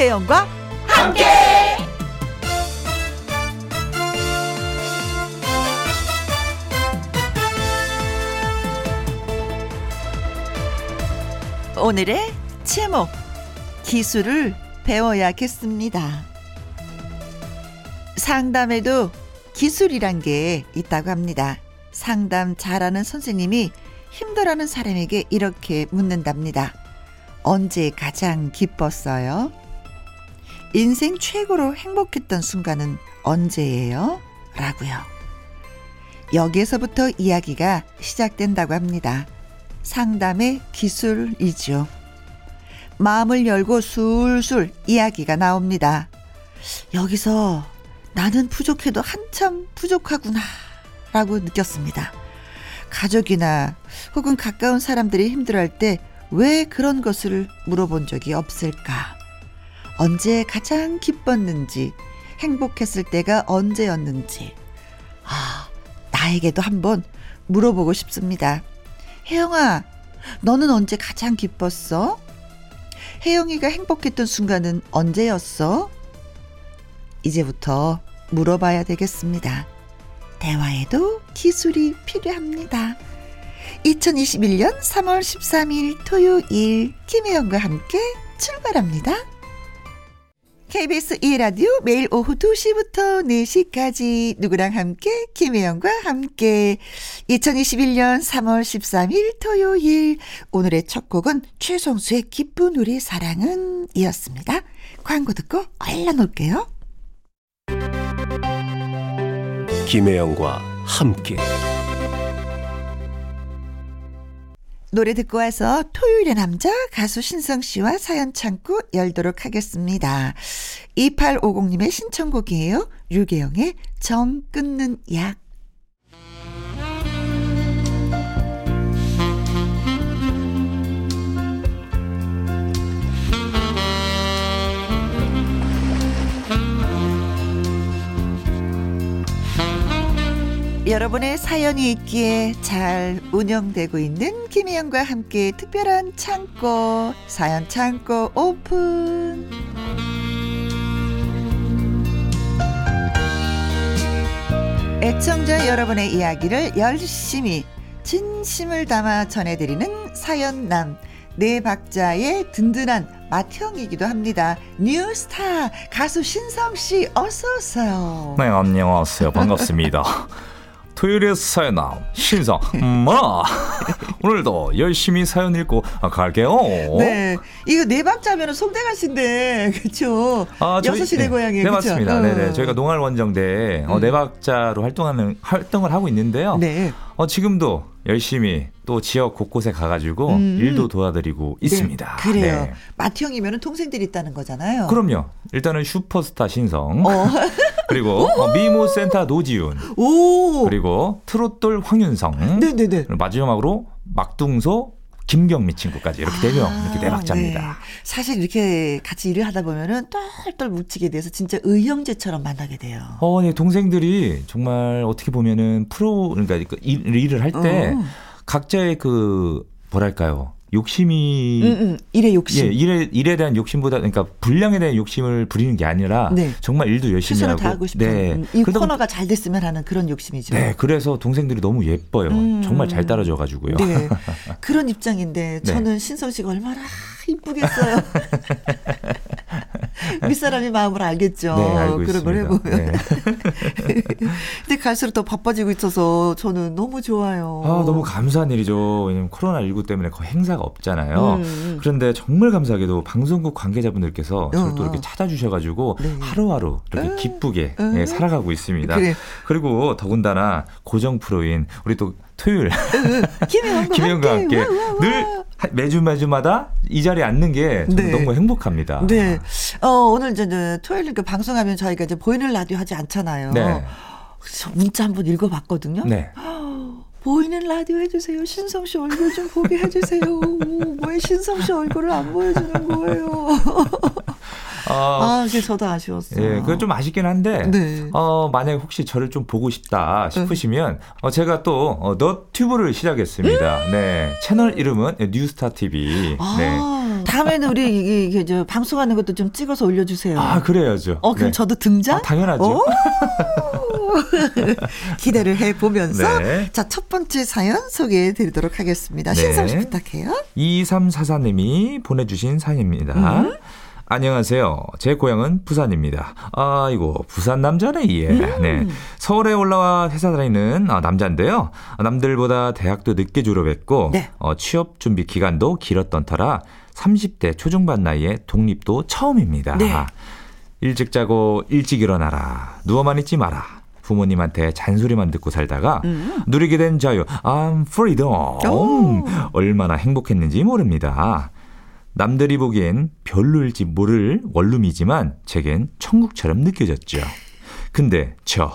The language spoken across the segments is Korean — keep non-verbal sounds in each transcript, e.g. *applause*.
김혜영과 함께. 오늘의 제목 기술을 배워야겠습니다. 상담에도 기술이란 게 있다고 합니다. 상담 잘하는 선생님이 힘들어하는 사람에게 이렇게 묻는답니다. 언제 가장 기뻤어요? 인생 최고로 행복했던 순간은 언제예요? 라고요. 여기에서부터 이야기가 시작된다고 합니다. 상담의 기술이죠. 마음을 열고 술술 이야기가 나옵니다. 여기서 나는 부족해도 한참 부족하구나 라고 느꼈습니다. 가족이나 혹은 가까운 사람들이 힘들어할 때 왜 그런 것을 물어본 적이 없을까? 언제 가장 기뻤는지, 행복했을 때가 언제였는지, 아, 나에게도 한번 물어보고 싶습니다. 혜영아, 너는 언제 가장 기뻤어? 혜영이가 행복했던 순간은 언제였어? 이제부터 물어봐야 되겠습니다. 대화에도 기술이 필요합니다. 2021년 3월 13일 토요일 김혜영과 함께 출발합니다. KBS 2라디오 매일 오후 2시부터 4시까지 누구랑 함께 김혜영과 함께 2021년 3월 13일 토요일 오늘의 첫 곡은 최성수의 기쁜 우리 사랑은 이었습니다. 광고 듣고 얼른 올게요. 김혜영과 함께 노래 듣고 와서 토요일의 남자 가수 신성 씨와 사연 창고 열도록 하겠습니다. 2850님의 신청곡이에요. 유계영의 정 끊는 약. 여러분의 사연이 있기에 잘 운영되고 있는 김희영과 함께 특별한 창고, 사연 창고 오픈. 애청자 여러분의 이야기를 열심히 진심을 담아 전해드리는 사연남 네 박자의 든든한 맏형이기도 합니다. 뉴스타 가수 신성 씨 어서 오세요. 네 안녕하세요 반갑습니다. *laughs* 토요일에 사연 나온 신성 마 *laughs* 오늘도 열심히 사연 읽고 갈게요. 네, 이거 네 박 자면 송대관 씨인데 그렇죠. 아, 여섯 시대 네, 고향에 네 그쵸? 맞습니다. 어. 네네 저희가 농활 원정대 어, 음. 네 박자로 활동하는 활동을 하고 있는데요. 네. 어, 지금도 열심히 또 지역 곳곳에 가가지고 음. 일도 도와드리고 있습니다. 네, 그래요. 네. 맏형이면 동생들이 있다는 거잖아요. 그럼요. 일단은 슈퍼스타 신성 어. *laughs* 그리고 어, 미모 센터 노지훈 오. 그리고 트롯돌 황윤성 네네네. 마지막으로 막둥소 김경미 친구까지 이렇게 네명 이렇게 네 박자입니다. 네. 사실 이렇게 같이 일을 하다 보면은 똘똘 뭉치게 돼서 진짜 의형제처럼 만나게 돼요. 어, 네, 동생들이 정말 어떻게 보면은 프로 그러니까 그 일, 일을 할때 어. 각자의 그 뭐랄까요 욕심이 응, 응. 일의 욕심. 예, 일에 일에 대한 욕심보다 그러니까 분량에 대한 욕심을 부리는 게 아니라 네. 정말 일도 열심히 하고 다하고 싶은 네. 음, 이 코너가 잘 됐으면 하는 그런 욕심이죠. 네, 그래서 동생들이 너무 예뻐요. 음. 정말 잘 따라줘 가지고요. 네. *laughs* 그런 입장인데 네. 저는 신성 씨가 얼마나 이쁘겠어요. *laughs* *laughs* 윗사람이 마음을 알겠죠. 네, 알고 그런 걸. 해보면. 네. *laughs* 근데 갈수록 더 바빠지고 있어서 저는 너무 좋아요. 아, 너무 감사한 일이죠. 왜냐면 코로나19 때문에 거의 행사가 없잖아요. 음. 그런데 정말 감사하게도 방송국 관계자분들께서 저를 또 어. 이렇게 찾아주셔가지고 네. 하루하루 이렇게 음. 기쁘게 음. 예, 살아가고 있습니다. 그래. 그리고 더군다나 고정 프로인 우리 또 토요일 김혜영과 김혜영과 함께 와, 와, 와. 늘 하- 매주 매주마다 이 자리에 앉는 게 네. 너무 행복합니다. 네. 어, 오늘 이제, 토요일 그 방송하면 저희가 이제 보이는 라디오 하지 않잖아요. 네. 문자 한번 읽어봤거든요. 네. *gasps* 보이는 라디오 해주세요. 신성 씨 얼굴 좀 보게 해주세요. 오, 왜 신성 씨 얼굴을 안 보여주는 거예요? *laughs* 아, 아, 그게 저도 아쉬웠어요. 예, 그건 좀 아쉽긴 한데, 네. 어, 만약에 혹시 저를 좀 보고 싶다 싶으시면, 어, 제가 또, 어, 너 튜브를 시작했습니다. 네. 채널 이름은 뉴스타 TV. 네. 아, 다 다음에는 우리 이게, 이게 저 방송하는 것도 좀 찍어서 올려주세요. 아, 그래야죠. 어, 그럼 네. 저도 등장? 아, 당연하죠. *laughs* 기대를 해 보면서 네. 자, 첫 번째 사연 소개해 드리도록 하겠습니다. 네. 신성 씨 부탁해요. 2344님이 보내주신 사연입니다. 음. 안녕하세요. 제 고향은 부산입니다. 아이고, 부산 남자네, 예. 음. 네. 서울에 올라와 회사 다니는 아, 남자인데요. 아, 남들보다 대학도 늦게 졸업했고, 네. 어, 취업 준비 기간도 길었던 터라 30대 초중반 나이에 독립도 처음입니다. 네. 일찍 자고 일찍 일어나라. 누워만 있지 마라. 부모님한테 잔소리만 듣고 살다가 음. 누리게 된 자유, I'm freedom. 오. 얼마나 행복했는지 모릅니다. 남들이 보기엔 별로일지 모를 원룸이지만 제겐 천국처럼 느껴졌죠. 근데 저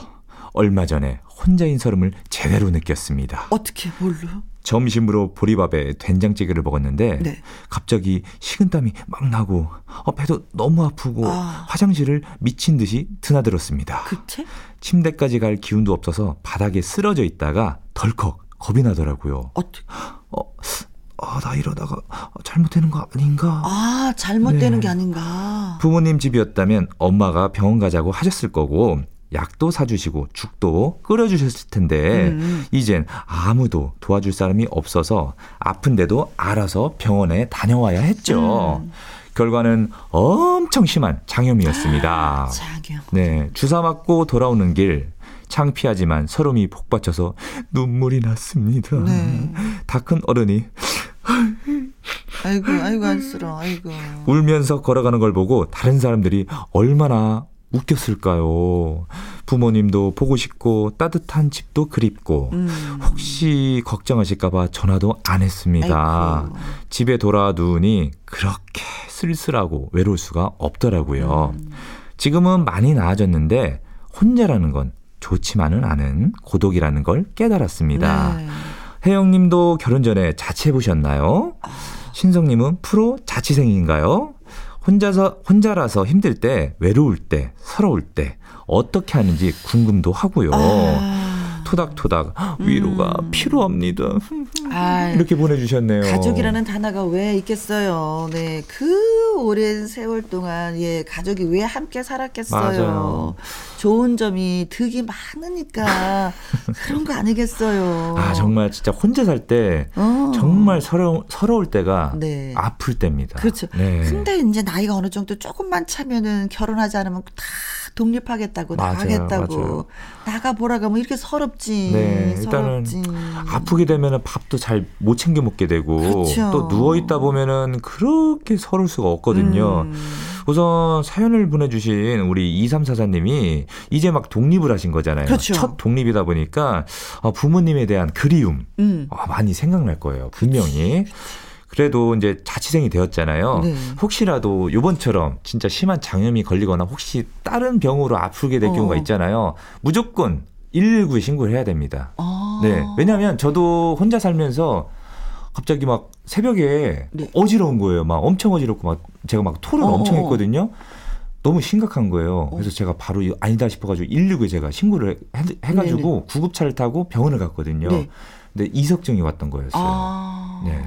얼마 전에 혼자인 서름을 제대로 느꼈습니다. 어떻게 뭘로? 점심으로 보리밥에 된장찌개를 먹었는데 네. 갑자기 식은땀이 막 나고 어, 배도 너무 아프고 아. 화장실을 미친 듯이 드나들었습니다. 급체? 침대까지 갈 기운도 없어서 바닥에 쓰러져 있다가 덜컥 겁이 나더라고요. 어떻게? 어, 아, 나 이러다가 잘못되는 거 아닌가? 아, 잘못되는 네. 게 아닌가. 부모님 집이었다면 엄마가 병원 가자고 하셨을 거고 약도 사주시고 죽도 끓여주셨을 텐데 음. 이젠 아무도 도와줄 사람이 없어서 아픈데도 알아서 병원에 다녀와야 했죠. 음. 결과는 엄청 심한 장염이었습니다. *gasps* 장염. 네, 주사 맞고 돌아오는 길 창피하지만 서름이 복받쳐서 눈물이 났습니다. 네. 다큰 어른이 아이고, 아이고, 안쓰러워, 아이고. 울면서 걸어가는 걸 보고 다른 사람들이 얼마나 웃겼을까요? 부모님도 보고 싶고 따뜻한 집도 그립고 음. 혹시 걱정하실까봐 전화도 안 했습니다. 아이고. 집에 돌아와 누우니 그렇게 쓸쓸하고 외로울 수가 없더라고요. 음. 지금은 많이 나아졌는데 혼자라는 건 좋지만은 않은 고독이라는 걸 깨달았습니다. 네. 혜영님도 결혼 전에 자취해 보셨나요? 신성님은 프로 자취생인가요? 혼자서 혼자라서 힘들 때, 외로울 때, 서러울 때 어떻게 하는지 궁금도 하고요. 아. 토닥토닥 위로가 음. 필요합니다. 아, 이렇게 보내주셨네요. 가족이라는 단어가 왜 있겠어요. 네. 그 오랜 세월 동안, 예, 가족이 왜 함께 살았겠어요. 맞아요. 좋은 점이 득이 많으니까 그런 거 아니겠어요. 아 정말 진짜 혼자 살때 어. 정말 서러 서러울 때가 네. 아플 때입니다. 그렇죠. 네. 근데 이제 나이가 어느 정도 조금만 차면은 결혼하지 않으면 다 독립하겠다고 맞아요, 나가겠다고 맞아요. 나가 보라 그러면 이렇게 서럽지. 네, 일단은 서럽지. 아프게 되면은 밥도 잘 못 챙겨 먹게 되고 그렇죠. 또 누워 있다 보면은 그렇게 서러울 수가 없거든요. 음. 우선 사연을 보내주신 우리 2344님이 이제 막 독립을 하신 거잖아요. 그렇죠. 첫 독립이다 보니까 아, 부모님에 대한 그리움 음. 아, 많이 생각날 거예요. 분명히. 그 래도 이제 자취생이 되었잖아요. 네. 혹시라도 요번처럼 진짜 심한 장염이 걸리거나 혹시 다른 병으로 아프게 될 어. 경우가 있잖아요. 무조건 119에 신고를 해야 됩니다. 아. 네. 왜냐면 저도 혼자 살면서 갑자기 막 새벽에 네. 어지러운 거예요. 막 엄청 어지럽고 막 제가 막 토를 어, 엄청 어. 했거든요. 너무 심각한 거예요. 그래서 제가 바로 아니다 싶어가지고 119에 제가 신고를 해, 가지고 구급차를 타고 병원을 갔거든요. 네. 근데 이석증이 왔던 거였어요. 아. 네.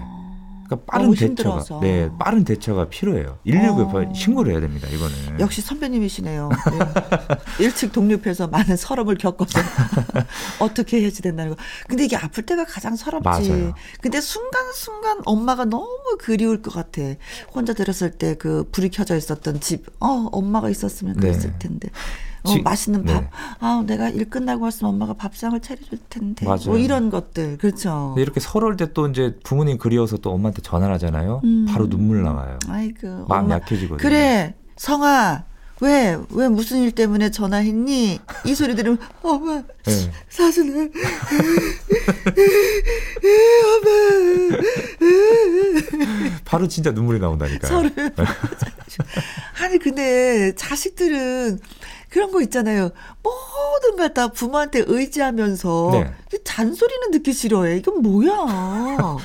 그러니까 빠른 대처가 힘들어서. 네 빠른 대처가 필요해요. 119에 어. 신고를 해야 됩니다. 이거는 역시 선배님이시네요. 네. 일찍 독립해서 많은 서름을 겪어서 *laughs* 어떻게 해야지 된다는 거. 근데 이게 아플 때가 가장 서럽지. 맞아요. 근데 순간순간 엄마가 너무 그리울 것 같아. 혼자 들었을 때 그 불이 켜져 있었던 집. 어, 엄마가 있었으면 네. 그랬을 텐데. 어, 지- 맛있는 밥. 네. 아, 내가 일 끝나고 왔으면 엄마가 밥상을 차려줄 텐데. 맞아요. 뭐 이런 것들. 그렇죠. 이렇게 서러울 때 또 이제 부모님 그리워서 또 엄마한테 전화를 하잖아요. 음. 바로 눈물 나와요. 아이고. 마음 엄마. 약해지거든요. 그래, 성아. 왜, 왜 무슨 일 때문에 전화했니? 이 소리 들으면, 엄마, 네. 사수는, *laughs* 바로 진짜 눈물이 나온다니까요. 서로. 아니, 근데 자식들은 그런 거 있잖아요. 모든 걸 다 부모한테 의지하면서 네. 이 잔소리는 듣기 싫어해. 이건 뭐야? *laughs*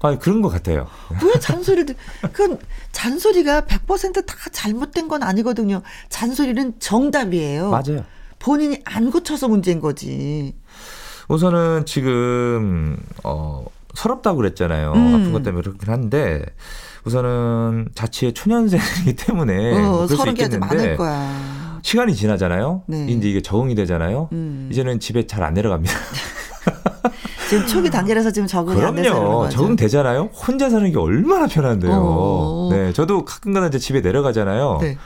아, 그런 것 같아요. 왜 잔소리를, 그건 잔소리가 100%다 잘못된 건 아니거든요. 잔소리는 정답이에요. 맞아요. 본인이 안 고쳐서 문제인 거지. 우선은 지금 어 서럽다고 그랬잖아요. 음. 아픈 것 때문에 그렇긴 한데 우선은 자취의 초년생이기 때문에 뭐 어, 그럴 수 있겠는데 많을 거야. 시간이 지나잖아요. 네. 이제 이게 적응이 되잖아요. 음. 이제는 집에 잘 안 내려갑니다. *laughs* 지금 초기 단계라서 지금 적응이 안 돼서 그런 그럼요. 거죠. 적응되잖아요. 혼자 사는 게 얼마나 편한데요. 어. 네, 저도 가끔가다 이제 집에 내려가잖아요. 네.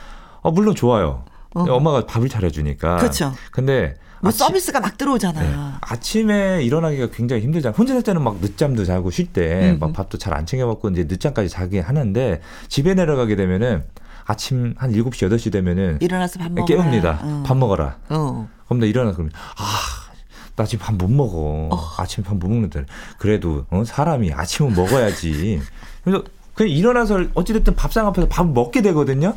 어, 물론 좋아요. 어. 엄마가 밥을 차려주니까. 그렇죠. 근데 뭐 아침- 서비스가 막 들어오잖아. 네. 아침에 일어나기가 굉장히 힘들잖아요. 혼자 살 때는 막 늦잠도 자고 쉴때 음. 막 밥도 잘 안 챙겨 먹고 이제 늦잠까지 자긴 하는데 집에 내려가게 되면은 아침 한 7시, 8시 되면은 일어나서 밥 먹어. 깨웁니다. 밥 먹어라. 어. 그럼 나 일어나 그러면 아, 나 지금 밥 못 먹어. 아침에 밥못 먹는데 그래도 어, 사람이 아침은 먹어야지. 그래서 그냥 일어나서 어찌됐든 밥상 앞에서 밥을 먹게 되거든요.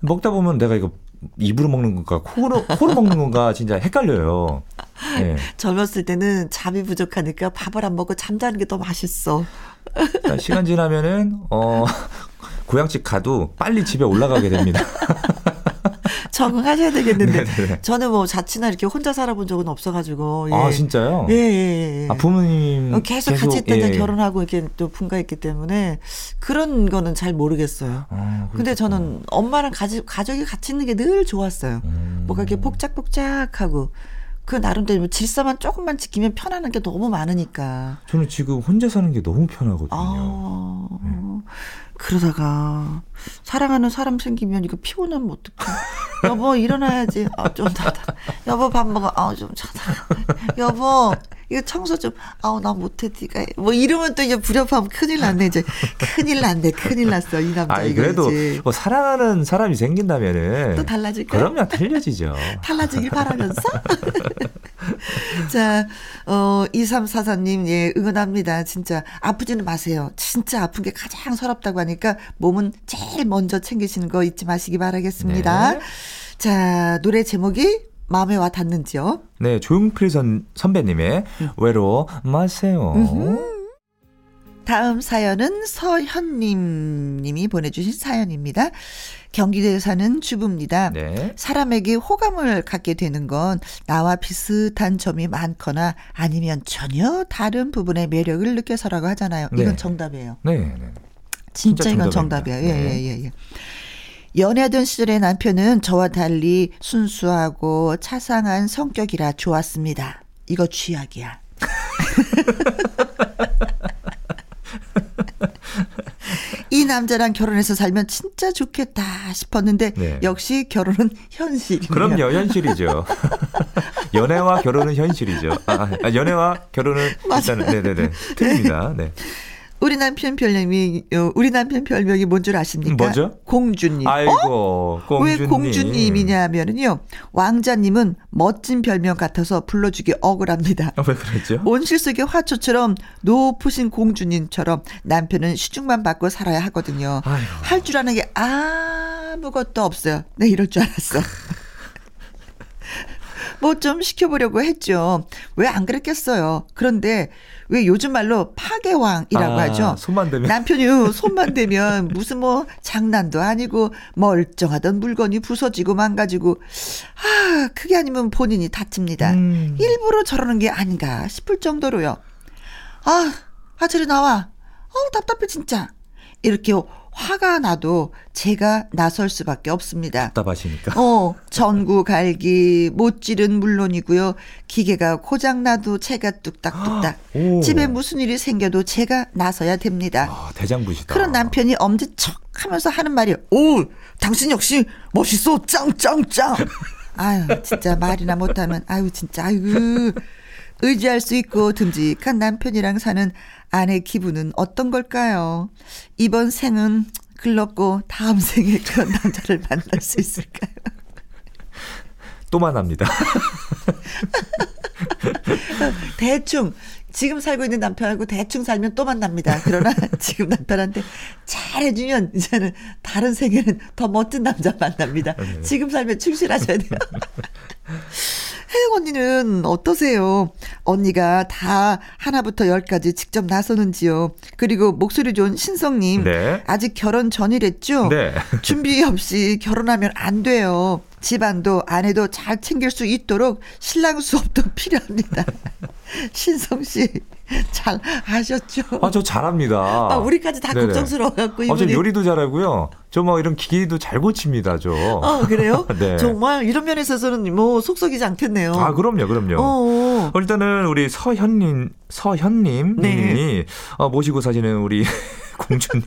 먹다 보면 내가 이거 입으로 먹는 건가 코로 코로 먹는 건가 진짜 헷갈려요. 예. 젊었을 때는 잠이 부족하니까 밥을 안 먹고 잠자는 게 더 맛있어. 그러니까 시간 지나면은 어 *laughs* 고향집 가도 빨리 집에 올라가게 됩니다. *laughs* 적응하셔야 되겠는데. 네네네. *laughs* 저는 뭐 자취나 이렇게 혼자 살아본 적은 없어가지고. 예. 아 진짜요? 예, 예, 예. 아 부모님 어, 계속, 같이 있다가 예. 결혼하고 이렇게 또 분가했기 때문에 그런 거는 잘 모르겠어요. 아, 근데. 저는 엄마랑 가지, 가족이 같이 있는 게 늘 좋았어요. 음. 뭐가 이렇게 복작복작하고 그 나름대로 질서만 조금만 지키면 편안한 게 너무 많으니까. 저는 지금 혼자 사는 게 너무 편하거든요. 아, 네. 그러다가 사랑하는 사람 생기면 이거 피곤하면 어떡해. 여보 일어나야지. 아, 좀 자다. 여보 밥 먹어. 아, 좀 자다. 여보 이거 청소 좀. 아우 나 못해 네가. 해. 뭐 이러면 또 이제 불협하면 큰일 났네 이제. 큰일 났네. 큰일 났어 이 남자 아니 그래도 이제. 뭐 사랑하는 사람이 생긴다면은 또 달라질까요? 그럼요 달려지죠. *laughs* 달라지길 바라면서. *laughs* 자, 어, 2344님, 예, 응원합니다. 진짜. 아프지는 마세요. 진짜 아픈 게 가장 서럽다고 하니까 몸은 제일 먼저 챙기시는 거 잊지 마시기 바라겠습니다. 네. 자, 노래 제목이 마음에 와 닿는지요? 네 조용필 선 선배님의 외로워 마세요. 다음 사연은 서현님 님이 보내주신 사연입니다. 경기도에 사는 주부입니다. 네. 사람에게 호감을 갖게 되는 건 나와 비슷한 점이 많거나 아니면 전혀 다른 부분의 매력을 느껴서라고 하잖아요. 이건 네. 정답이에요. 네. 네. 진짜, 진짜 이건. 정답이에요. 예, 네. 예, 예, 예. 연애하던 시절의 남편은 저와 달리 순수하고 차상한 성격이라 좋았습니다. 이거 쥐약이야. *laughs* 이 남자랑 결혼해서 살면 진짜 좋겠다 싶었는데 네. 역시 결혼은 현실이네요. 그럼요 현실이죠. *laughs* 연애와 결혼은 현실이죠. 아, 아, 연애와 결혼은 일단은 네네네 틀립니다. 네. 우리 남편 별명이 어, 우리 남편 별명이 뭔 줄 아십니까? 뭐죠? 공주님. 아이고 공주님. 왜 공주님이냐면은요. 왕자님은 멋진 별명 같아서 불러주기 억울합니다. 아, 왜 그랬죠? 온실 속의 화초처럼 높으신 공주님처럼 남편은 시중만 받고 살아야 하거든요. 할 줄 아는 게 아무것도 없어요. 네, 이럴 줄 알았어. *laughs* 뭐 좀 시켜보려고 했죠. 왜 안 그랬겠어요. 그런데 왜 요즘 말로 파괴왕이라고 아, 하죠. 손만 대면. 남편이 손만 대면 무슨 뭐 장난도 아니고 멀쩡하던 물건이 부서지고 망가지고 아 그게 아니면 본인이 다칩니다. 음. 일부러 저러는 게 아닌가 싶을 정도로요. 아, 아 저리 나와. 어우 답답해 진짜. 이렇게 화가 나도 제가 나설 수밖에 없습니다. 답답하시니까. 어, 전구 갈기, 못 질은 물론이고요. 기계가 고장 나도 제가 뚝딱뚝딱. 오. 집에 무슨 일이 생겨도 제가 나서야 됩니다. 아, 대장부시다. 그런 남편이 엄지척 하면서 하는 말이, 오, 당신 역시 멋있어, 짱짱짱. *laughs* 아유, 진짜 말이나 못하면, 아유, 진짜, 아유. 의지할 수 있고 듬직한 남편이랑 사는 아내 기분은 어떤 걸까요? 이번 생은 글렀고 다음 생에 그런 남자를 만날 수 있을까요? 또 만납니다. *laughs* 대충 지금 살고 있는 남편하고 대충 살면 또 만납니다. 그러나 *laughs* 지금 남편한테 잘해주면 이제는 다른 생에는 더 멋진 남자 만납니다. 지금 살면 충실하셔야 돼요. *laughs* 혜영 언니는 어떠세요? 언니가 다 하나부터 열까지 직접 나서는지요? 그리고 목소리 좋은 신성님. 네. 아직 결혼 전이랬죠? 네. 준비 없이 결혼하면 안 돼요. 집안도 아내도 잘 챙길 수 있도록 신랑 수업도 *laughs* 필요합니다. *laughs* 신성 씨, 잘 하셨죠. 아, 저 잘합니다. 아, 우리까지 다. 걱정스러워갖고 아, 저 이분이. 요리도 잘하고요. 저 뭐 이런 기계도 잘 고칩니다, 저. 어 그래요? *laughs* 네. 정말 이런 면에 있어서는 뭐 속썩이지 않겠네요. 아, 그럼요, 그럼요. 어, 어. 어, 일단은 우리 서현님, 서현님 네. 님이 어, 모시고 사시는 우리 *laughs* 공주님.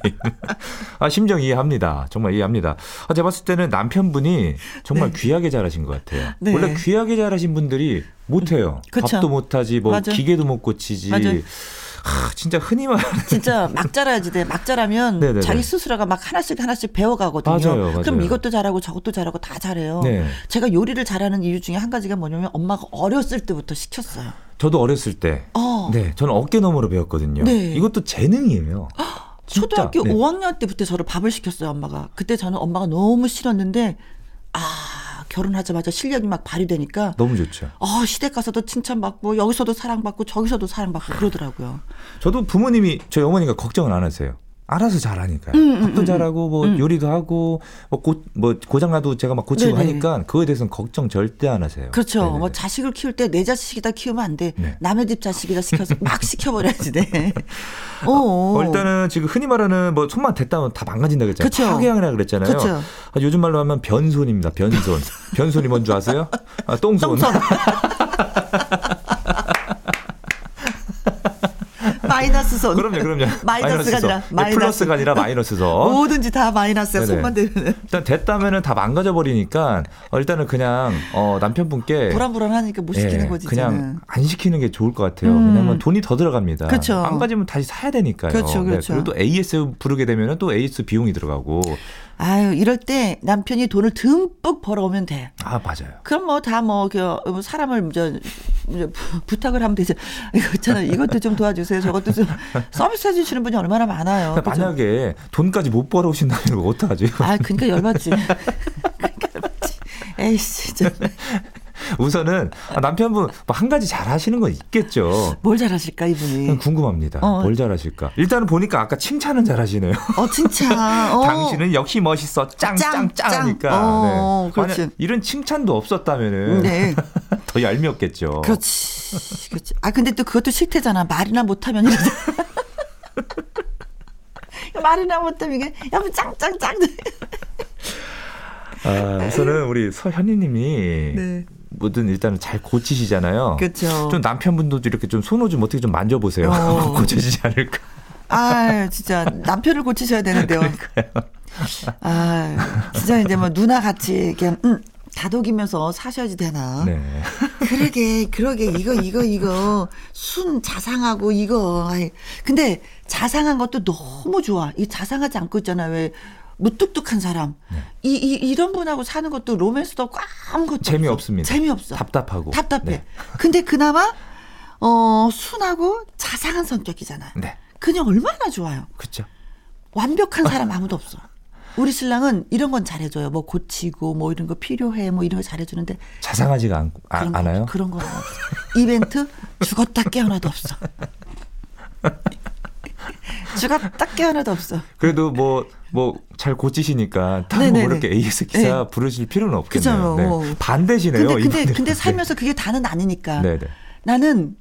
아, 심정 이해합니다. 정말 이해합니다. 아, 제가 봤을 때는 남편분이 정말 네. 귀하게 잘하신 것 같아요. 네. 원래 귀하게 잘하신 분들이 못해요. 그쵸. 밥도 못하지, 뭐 맞아. 기계도 못 고치지. 맞아. 아, 진짜 흔히 말하는 진짜 막 자라야지 돼. 막 자라면 네네네. 자기 스스로가 막 하나씩 하나씩 배워가거든요. 맞아요, 맞아요. 그럼 이것도 잘하고 저것도 잘하고 다 잘해요. 네. 제가 요리를 잘하는 이유 중에 한 가지가 뭐냐면 엄마가 어렸을 때부터 시켰어요. 저도 어렸을 때. 어. 네, 저는 어깨 너머로 배웠거든요. 네. 이것도 재능이에요. 초등학교 네. 5학년 때부터 저를 밥을 시켰어요, 엄마가. 그때 저는 엄마가 너무 싫었는데, 아, 결혼하자마자 실력이 막 발휘되니까, 너무 좋죠. 아, 시댁 가서도 칭찬받고, 여기서도 사랑받고, 저기서도 사랑받고 그러더라고요. 저도 부모님이 저희 어머니가 걱정을 안 하세요. 알아서 잘하니까요. 음, 밥도 잘하고 뭐 요리도 하고 뭐, 고, 뭐 고장나도 제가 막 고치고 네네. 하니까 그거에 대해서는 걱정 절대 안 하세요. 그렇죠. 네네네. 뭐 자식을 키울 때 내 자식이다 키우면 안 돼. 네. 남의 집 자식이다 시켜서 *laughs* 막 시켜버려야지 돼. 어. 어, 일단은 지금 흔히 말하는 뭐 손만 댔다면 다 망가진다 그랬잖아요. 그쵸. 파괴하라 그랬잖아요. 그쵸. 아, 요즘 말로 하면 변손입니다. 변손. 변손이 뭔지 아세요? 아, 똥손. 똥손. *laughs* 마이너스 손. 그럼요, 그럼요. *laughs* 마이너스가 아니라 네, 마이너스. 플러스가 아니라 마이너스 선. *laughs* 뭐든지 다 마이너스야. 네네. 손만 대면 일단 됐다면은 다 망가져 버리니까 어, 일단은 그냥 어, 남편분께 불안불안하니까 못 시키는 예, 거지. 그냥 이제는. 안 시키는 게 좋을 것 같아요. 음. 왜냐면 돈이 더 들어갑니다. 그쵸. 망가지면 다시 사야 되니까요. 그렇죠, 그렇죠. 그리고 또 AS 부르게 되면 또 AS 비용이 들어가고. 아유, 이럴 때 남편이 돈을 듬뿍 벌어오면 돼. 아 맞아요. 그럼 뭐 다 뭐 그 사람을 저, 저 부- 부탁을 하면 되죠. 이거 있잖아요. 이것도 좀 도와주세요. 저것도 좀 서비스 해주시는 분이 얼마나 많아요. 그러니까? *laughs* 만약에 돈까지 못 벌어오신다면 이거 어떡하지? 아, 그러니까 열받지. *laughs* 그러니까 열받지. 에이씨, 진짜. 우선은 아, 남편분 뭐 한 가지 잘 하시는 건 있겠죠. 뭘 잘하실까, 이분이. 궁금합니다. 어. 뭘 잘하실까? 일단은 보니까 아까 칭찬은 잘하시네요. 어, 진짜. *laughs* 어. 당신은 역시 멋있어. 짱, 짱, 짱, 짱, 짱. 하니까. 어, 네. 그렇지. 이런 칭찬도 없었다면은 네. *laughs* 더 얄미웠겠죠. 그렇지. 그렇지. 아, 근데 또 그것도 싫대잖아. 말이나 못하면 이러잖아. *laughs* 말이나 못하면 이게, 야, 뭐 짱짱짱. 아, 우선은 우리 서현희 님이 네. 뭐든 일단은 잘 고치시잖아요. 그렇죠. 좀 남편분도 이렇게 좀 손을 좀 어떻게 좀 만져보세요. 어. *laughs* 고쳐지지 않을까. 아, 진짜 남편을 고치셔야 되는데요. 아, 진짜 이제 뭐 누나 같이 이렇게 음, 다독이면서 사셔야지 되나? 네. 그러게, 그러게 이거 이거 이거 순 자상하고 이거. 아이, 근데 자상한 것도 너무 좋아. 이 자상하지 않고 있잖아요. 왜 무뚝뚝한 사람. 네. 이, 이 이런 분하고 사는 것도 로맨스도 아무것도 재미없습니다. 없어. 재미없어. 답답하고. 답답해. 네. *laughs* 근데 그나마 어 순하고 자상한 성격이잖아요. 네. 그냥 얼마나 좋아요. 그렇죠. 완벽한 사람 아무도 없어. 우리 신랑은 이런 건 잘해줘요. 뭐 고치고 뭐 이런 거 필요해 뭐 이런 거 잘해주는데 자상하지가 않, 아, 그런 거, 않아요? 그런 건 없어. 이벤트 죽었다 깨어나도 없어. *laughs* 죽었다 깨어나도 없어. 그래도 뭐, 뭐, 잘 고치시니까, 따로 네네네. 뭐 이렇게 AS 기사 네. 부르실 필요는 없겠네요. 네. 반대시네요. 근데 근데. 근데 살면서 그게 다는 아니니까. 네. 네네. 나는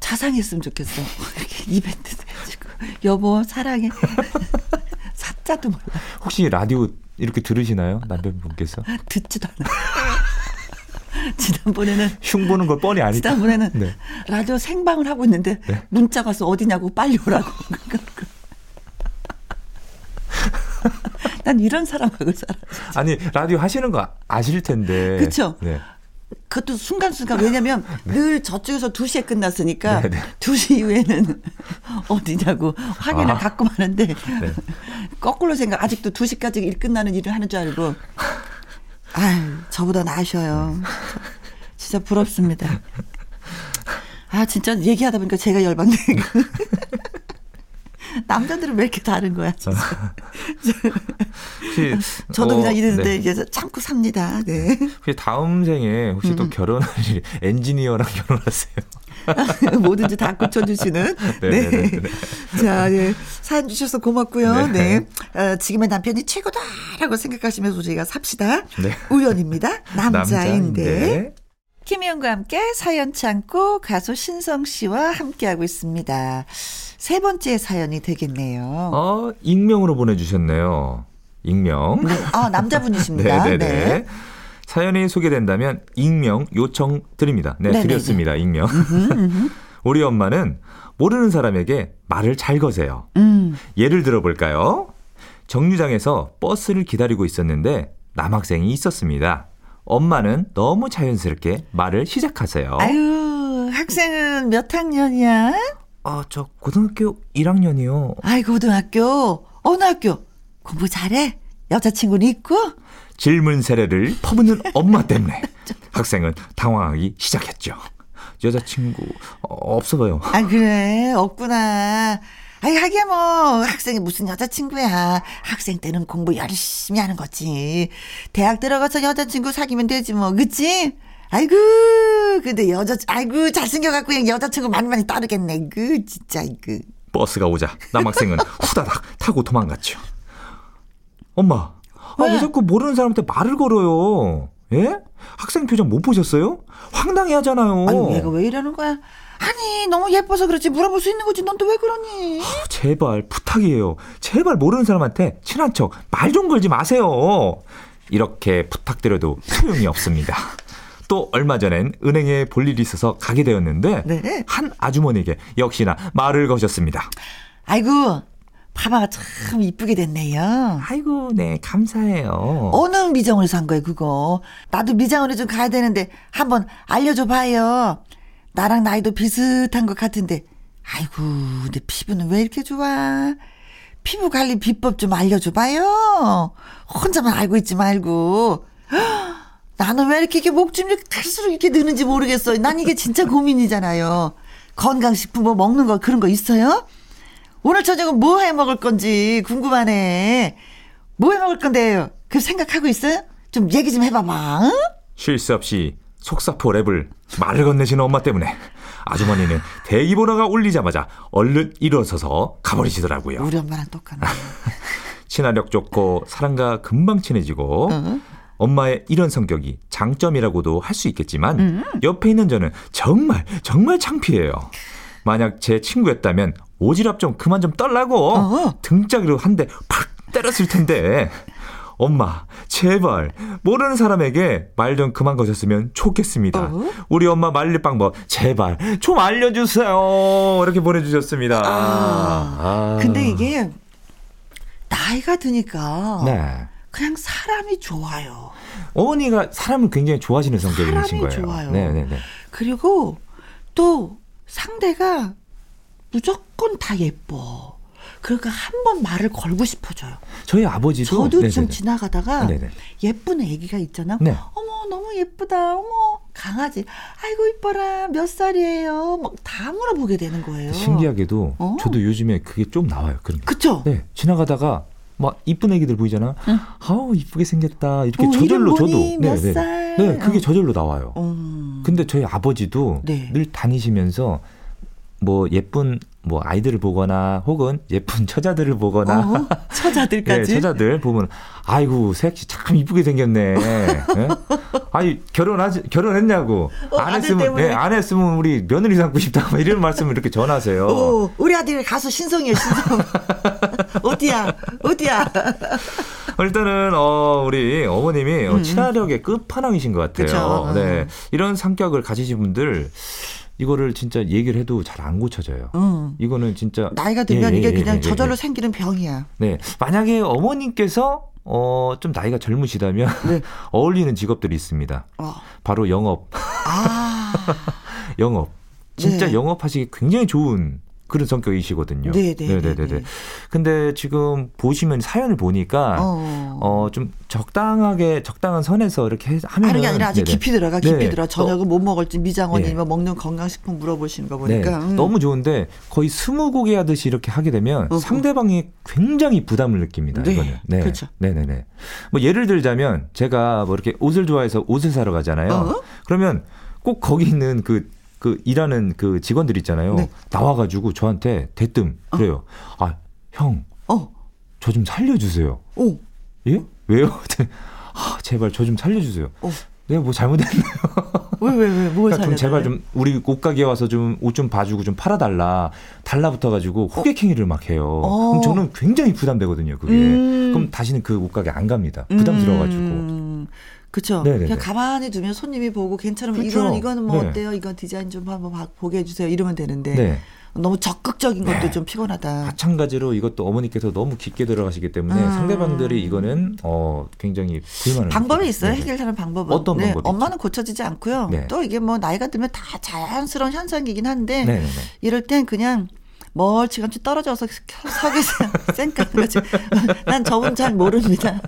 자상했으면 좋겠어. 이벤트도 해주고 여보 사랑해. *laughs* 사자도 몰라. 혹시 라디오 이렇게 들으시나요? 남편분께서? 듣지도 않아. *laughs* 지난번에는 흉 보는 걸 뻔히 아니까. 지난번에는 네. 라디오 생방을 하고 있는데 네. 문자가 와서 어디냐고 빨리 오라고. *laughs* *laughs* 난 이런 사람하고 살아. 아니, 라디오 하시는 거 아실 텐데. 그쵸? 네. 그것도 순간순간 왜냐면 *laughs* 늘 저쪽에서 2시에 끝났으니까 네, 네. 2시 이후에는 *laughs* 어디냐고 확인을 아. 가끔 하는데 네. 거꾸로 생각 아직도 2시까지 일 끝나는 일을 하는 줄 알고 아유 저보다 나으셔요 진짜 부럽습니다 아 진짜 얘기하다 보니까 제가 열받네 남자들은 왜 이렇게 다른 거야 진짜 혹시 *laughs* 저도 어, 그냥 이랬는데 네. 이제 참고 삽니다 네 혹시 다음 생에 혹시 음. 또 결혼할 엔지니어랑 *laughs* 결혼하세요? *laughs* 뭐든지 다 고쳐주시는. 네, 네. 네, 네, 네. 자, 예. 사연 주셔서 고맙고요. 네. 네. 어, 지금의 남편이 최고다라고 생각하시면서 저희가 삽시다. 네. 우연입니다. 남자인데. 김희영과 함께 사연 창고 가수 신성 씨와 함께하고 있습니다. 세 번째 사연이 되겠네요. 어, 익명으로 보내주셨네요. 익명. 네. 아, 남자분이십니다. 네네네. *laughs* 네. 사연이 소개된다면 익명 요청 드립니다. 네, 네네네. 드렸습니다. 익명. *laughs* 우리 엄마는 모르는 사람에게 말을 잘 거세요. 음. 예를 들어볼까요? 정류장에서 버스를 기다리고 있었는데 남학생이 있었습니다. 엄마는 너무 자연스럽게 말을 시작하세요. 아유, 학생은 몇 학년이야? 아, 저 고등학교 1학년이요. 아이, 고등학교. 어느 학교? 공부 잘해? 여자친구는 있고? 질문 세례를 퍼붓는 *laughs* 엄마 때문에 학생은 당황하기 시작했죠. 여자친구 어, 없어 봐요. 아, 그래. 없구나. 아이, 하기야 뭐, 학생이 무슨 여자친구야. 학생 때는 공부 열심히 하는 거지. 대학 들어가서 여자친구 사귀면 되지 뭐, 그치? 아이고, 근데 여자, 아이고, 잘생겨갖고 그냥 여자친구 많이 많이 따르겠네. 그, 진짜, 그. 버스가 오자 남학생은 후다닥 타고 도망갔죠. 엄마, 아, 왜 왜? 자꾸 모르는 사람한테 말을 걸어요? 예? 학생 표정 못 보셨어요? 황당해 하잖아요. 아니, 얘가 왜 이러는 거야? 아니, 너무 예뻐서 그렇지. 물어볼 수 있는 거지. 넌 또 왜 그러니? 제발 부탁이에요. 제발 모르는 사람한테 친한 척 말 좀 걸지 마세요. 이렇게 부탁드려도 소용이 없습니다. 또 얼마 전엔 은행에 볼 일이 있어서 가게 되었는데 네. 한 아주머니에게 역시나 말을 거셨습니다. 아이고, 파마가 참 이쁘게 됐네요. 아이고, 네, 감사해요. 어느 미정원에 산 거예요, 그거? 나도 미정원에 좀 가야 되는데 한번 알려줘 봐요. 나랑 나이도 비슷한 것 같은데. 아이고, 내 피부는 왜 이렇게 좋아? 피부 관리 비법 좀 알려줘 봐요. 혼자만 알고 있지 말고. 헉, 나는 왜 이렇게, 이렇게 목줄이 갈수록 이렇게 느는지 모르겠어요. 난 이게 진짜 고민이잖아요. 건강식품 뭐 먹는 거 그런 거 있어요? 오늘 저녁은 뭐 해 먹을 건지 궁금하네. 뭐 해 먹을 건데요? 그 생각하고 있어요? 좀 얘기 좀 해봐봐. 응? 쉴새 없이 속사포 랩을 말을 건네시는 엄마 때문에 아주머니는 대기 번호가 울리자마자 얼른 일어서서 가버리시더라고요. 우리 엄마랑 똑같네. 친화력 좋고 사람과 금방 친해지고 엄마의 이런 성격이 장점이라고도 할 수 있겠지만 옆에 있는 저는 정말 정말 창피해요. 만약 제 친구였다면 오지랖 좀 그만 좀 떨라고 어. 등짝으로 한 대 팍 때렸을 텐데 엄마 제발 모르는 사람에게 말 좀 그만 거셨으면 좋겠습니다. 어? 우리 엄마 말릴 방법 제발 좀 알려주세요. 이렇게 보내주셨습니다. 아, 아. 근데 이게 나이가 드니까 네. 그냥 사람이 좋아요. 어머니가 사람을 굉장히 좋아하시는 성격이신 거예요. 좋아요. 네네네. 그리고 또 상대가 무조건 다 예뻐. 그러니까 한 번 말을 걸고 싶어져요. 저희 아버지도 저도 좀 네네네. 지나가다가 네네. 예쁜 애기가 있잖아. 네. 어머 너무 예쁘다. 어머 강아지. 아이고 이뻐라. 몇 살이에요? 막 다 물어보게 되는 거예요. 신기하게도 어. 저도 요즘에 그게 좀 나와요. 그런 게. 그쵸? 네 지나가다가 막 이쁜 애기들 보이잖아. 응. 아우 이쁘게 생겼다. 이렇게 어, 저절로 저도 네, 네. 살? 네 그게 어. 저절로 나와요. 음. 근데 저희 아버지도 네. 늘 다니시면서 뭐 예쁜 뭐 아이들을 보거나 혹은 예쁜 처자들을 보거나 어? 처자들까지. 네, *laughs* 처자들 보면 아이고 새끼 참 이쁘게 생겼네. 예? 아니 결혼하지 결혼했냐고 어, 안 했으면. 네, 안 했으면 우리 며느리 삼고 싶다 뭐 이런 말씀을 이렇게 전하세요. 오, 우리 아들 가수 신성이요 신성. *laughs* 어디야? 어디야? 일단은 어 우리 어머님이 어, 친화력의 끝판왕이신 것 같아요. 음. 그쵸. 네 이런 성격을 가지신 분들 이거를 진짜 얘기를 해도 잘 안 고쳐져요. 음. 이거는 진짜 나이가 들면 예, 예, 이게 예, 그냥 예, 예, 저절로 예. 생기는 병이야. 네 만약에 어머님께서 어 좀 나이가 젊으시다면 네. *laughs* 어울리는 직업들이 있습니다. 어. 바로 영업. 아. *laughs* 영업. 진짜 네. 영업하시기 굉장히 좋은 그런 성격이시거든요. 네, 네, 네, 네 네네. 네. 근데 지금 보시면 사연을 보니까 어, 어. 좀 적당하게 적당한 선에서 이렇게 하면 하는 게 아니라 아주 깊이 들어가 깊이 네. 들어 저녁은 뭐 먹을지 미장원이면 예. 먹는 건강식품 물어보시는 거 네, 보니까 음. 너무 좋은데 거의 스무고개 하듯이 이렇게 하게 되면 어허. 상대방이 굉장히 부담을 느낍니다. 네, 이거는. 네. 그렇죠. 네네네. 뭐 예를 들자면 제가 뭐 이렇게 옷을 좋아해서 옷을 사러 가잖아요. 어? 그러면 꼭 거기 있는 그, 그 일하는 그 직원들 있잖아요. 네. 나와가지고 저한테 대뜸 그래요. 아, 형, 어. 저 좀 살려주세요. 오. 예? 왜요? *laughs* 아, 제발 저 좀 살려주세요. 어. 내가 뭐 잘못했나요? 왜, 왜, 왜, 뭘 그러니까? 그럼 제발 좀 우리 옷가게 와서 좀 옷 좀 봐주고 좀 팔아달라 달라붙어가지고 호객행위를 막 해요. 어. 그럼 저는 굉장히 부담되거든요. 그게. 음. 그럼 다시는 그 옷가게 안 갑니다. 부담스러워가지고. 음, 그쵸. 네네네. 그냥 가만히 두면 손님이 보고 괜찮으면 그쵸. 이거는, 이거는 뭐 네. 어때요? 이건 디자인 좀 한번 봐- 보게 해주세요. 이러면 되는데. 네. 너무 적극적인 것도 네. 좀 피곤하다. 마찬가지로 이것도 어머니께서 너무 깊게 들어가시기 때문에 음. 상대방들이 이거는 어 굉장히 불만을 방법이. 있어요. 해결하는 방법은. 어떤 네, 방법이 엄마는 고쳐지지 않고요. 네. 또 이게 뭐 나이가 들면 다 자연스러운 현상이긴 한데. 이럴 땐 그냥 멀찌감치 떨어져서 서 계세요. *laughs* 쌩까지. *laughs* 난 저분 잘 모릅니다.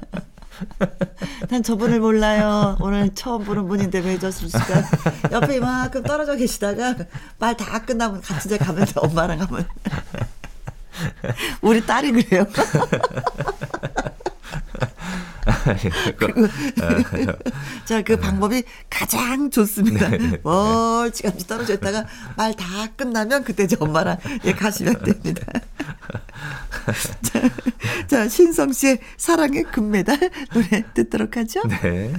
난 저분을 몰라요. 오늘 처음 보는 분인데 왜 저럴까? 옆에 이만큼 떨어져 계시다가 말 다 끝나면 같이 이제 가면 돼. 엄마랑 가면. 우리 딸이 그래요. 자, 그 방법이 가장 좋습니다. 멀찌감치 떨어져 있다가 말 다 끝나면 그때 이제 엄마랑 예, 가시면 됩니다. 자, *laughs* 자, 신성 씨의 사랑의 금메달 노래 듣도록 하죠. 네.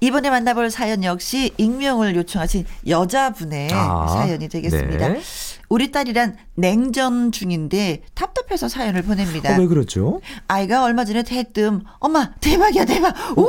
이번에 만나볼 사연 역시 익명을 요청하신 여자분의 아, 사연이 되겠습니다. 네. 우리 딸이란 냉전 중인데 답답해서 사연을 보냅니다. 어, 왜 그렇죠? 아이가 얼마 전에 대뜸 엄마 대박이야 대박 오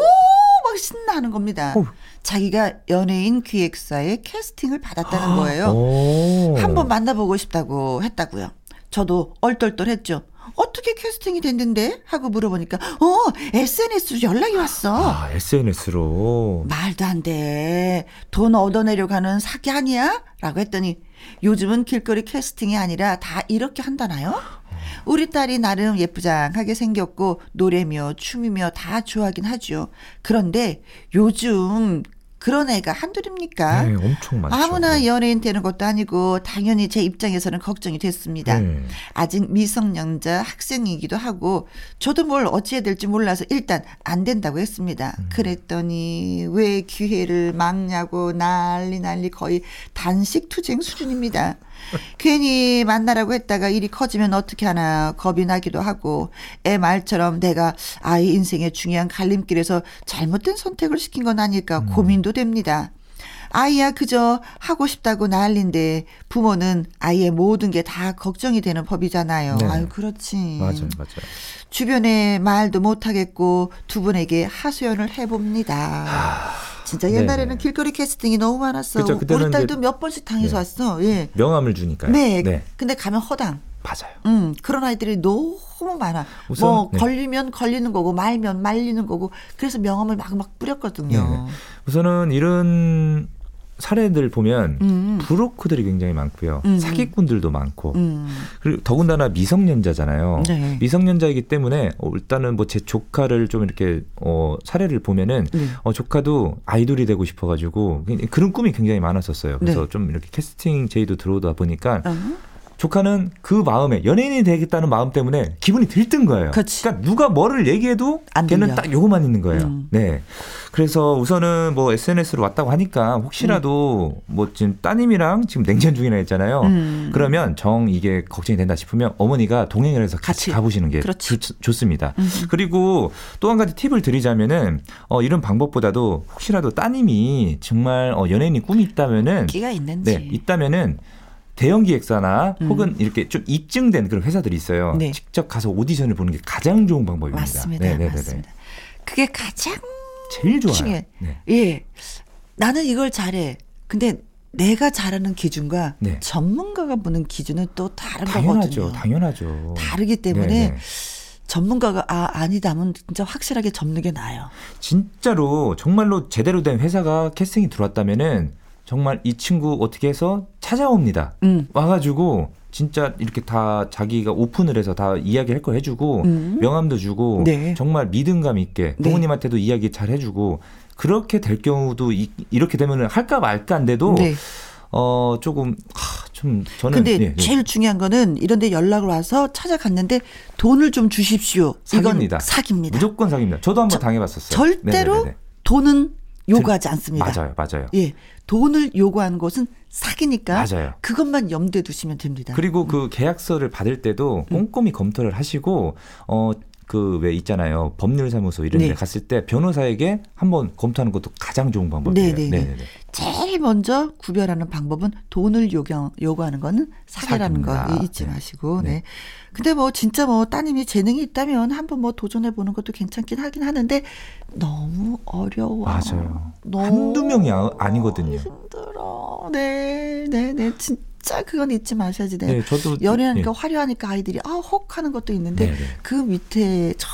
막 신나하는 겁니다. 어우. 자기가 연예인 기획사에 캐스팅을 받았다는 거예요. 오. 한번 만나보고 싶다고 했다고요. 저도 얼떨떨했죠. 어떻게 캐스팅이 됐는데? 하고 물어보니까 어 SNS로 연락이 왔어. 아, SNS로. 말도 안 돼. 돈 얻어내려고 하는 사기 아니야? 라고 했더니 요즘은 길거리 캐스팅이 아니라 다 이렇게 한다나요? 우리 딸이 나름 예쁘장하게 생겼고 노래며 춤이며 다 좋아하긴 하죠. 그런데 요즘 그런 애가 한둘입니까? 네, 엄청 많죠. 아무나 연예인 되는 것도 아니고 당연히 제 입장에서는 걱정이 됐습니다. 네. 아직 미성년자 학생이기도 하고 저도 뭘 어찌해야 될지 몰라서 일단 안 된다고 했습니다. 음. 그랬더니 왜 기회를 막냐고 난리 난리 거의 단식 투쟁 수준입니다. 괜히 만나라고 했다가 일이 커지면 어떻게 하나 겁이 나기도 하고 애 말처럼 내가 아이 인생의 중요한 갈림길에서 잘못된 선택을 시킨 건 아닐까 음. 고민도 됩니다. 아이야 그저 하고 싶다고 난린데 부모는 아이의 모든 게 다 걱정이 되는 법이잖아요. 네. 아유 그렇지. 맞아요, 맞아요. 주변에 말도 못 하겠고 두 분에게 하소연을 해봅니다. 진짜 옛날에는 네네. 길거리 캐스팅이 너무 많았어. 그쵸, 우리 딸도 이제- 몇 번씩 당해서 네. 왔어. 예. 명함을 주니까요. 네. 네. 근데 가면 허당. 맞아요. 음, 그런 아이들이 너무 많아. 우선, 뭐 네. 걸리면 걸리는 거고 말면 말리는 거고 그래서 명함을 막막 뿌렸거든요. 네. 우선은 이런 사례들 보면 음. 브로커들이 굉장히 많고요. 음. 사기꾼들도 많고. 음. 그리고 더군다나 미성년자잖아요. 네. 미성년자이기 때문에 어, 일단은 뭐 제 조카를 좀 이렇게 어 사례를 보면은 네. 어 조카도 아이돌이 되고 싶어 가지고 그런 꿈이 굉장히 많았었어요. 그래서 네. 좀 이렇게 캐스팅 제의도 들어오다 보니까 어? 조카는 그 마음에 연예인이 되겠다는 마음 때문에 기분이 들뜬 거예요. 그치. 러니까 누가 뭐를 얘기해도 안 걔는. 딱 요거만 있는 거예요. 음. 네. 그래서 우선은 뭐 SNS로 왔다고 하니까 혹시라도 뭐 지금 따님이랑 지금 냉전 중이나 했잖아요. 음. 그러면 정 이게 걱정이 된다 싶으면 어머니가 동행을 해서 같이, 같이. 가보시는 게. 좋, 좋습니다. 음. 그리고 또 한 가지 팁을 드리자면은 어, 이런 방법보다도 혹시라도 따님이 정말 어, 연예인이 꿈이 있다면은 끼가 있는지. 네, 있다면은 대형 기획사나 음. 혹은 이렇게 좀 입증된 그런 회사들이 있어요. 네. 직접 가서 오디션을 보는 게 가장 좋은 방법입니다. 맞습니다. 네, 네, 네, 네. 맞습니다. 그게 가장 제일 좋아요. 중요해. 네. 예. 나는 이걸 잘해. 근데 내가 잘하는 기준과 네. 전문가가 보는 기준은 또 다른 당연하죠. 거거든요. 당연하죠. 다르기 때문에 네, 네. 전문가가 아 아니다 하면 진짜 확실하게 접는 게 나아요. 진짜로 정말로 제대로 된 회사가 캐스팅이 들어왔다면은 정말 이 친구 어떻게 해서 찾아옵니다. 음. 와가지고 진짜 이렇게 다 자기가 오픈을 해서 다 이야기 할거 해주고 음. 명함도 주고 네. 정말 믿음감 있게 네. 부모님한테도 이야기 잘 해주고 그렇게 될 경우도 이, 렇게 되면은 할까 말까인데도 네. 어 조금 하, 좀 저는 근데 예, 예. 제일 중요한 거는 이런데 연락을 와서 찾아갔는데 돈을 좀 주십시오. 사기입니다. 이건 사기입니다. 무조건 사기입니다. 저도 한번 저- 당해봤었어요. 절대로 네네네네. 돈은 요구하지 않습니다. 맞아요, 맞아요. 예, 돈을 요구하는 것은 사기니까 맞아요. 그것만 염두에 두시면 됩니다. 그리고 그 계약서를 받을 때도 음. 꼼꼼히 검토를 하시고 어 그 왜 있잖아요 법률사무소 이런 데 네. 갔을 때 변호사에게 한번 검토하는 것도 가장 좋은 방법이에요. 네네네. 네네네. 제일 먼저 구별하는 방법은 돈을 요경, 요구하는 거는 사기라는 거 사기입니다. 잊지 네. 마시고. 네. 네. 근데 뭐 진짜 뭐 따님이 재능이 있다면 한번 뭐 도전해 보는 것도 괜찮긴 하긴 하는데 너무 어려워. 맞아요. 너무 한두 명이 아- 아니거든요. 힘들어. 네, 네, 네. 진짜 그건 잊지 마셔야지 돼. 네, 저도 연애하니까 예. 화려하니까 아이들이 아, 혹 하는 것도 있는데 네, 네. 그 밑에 저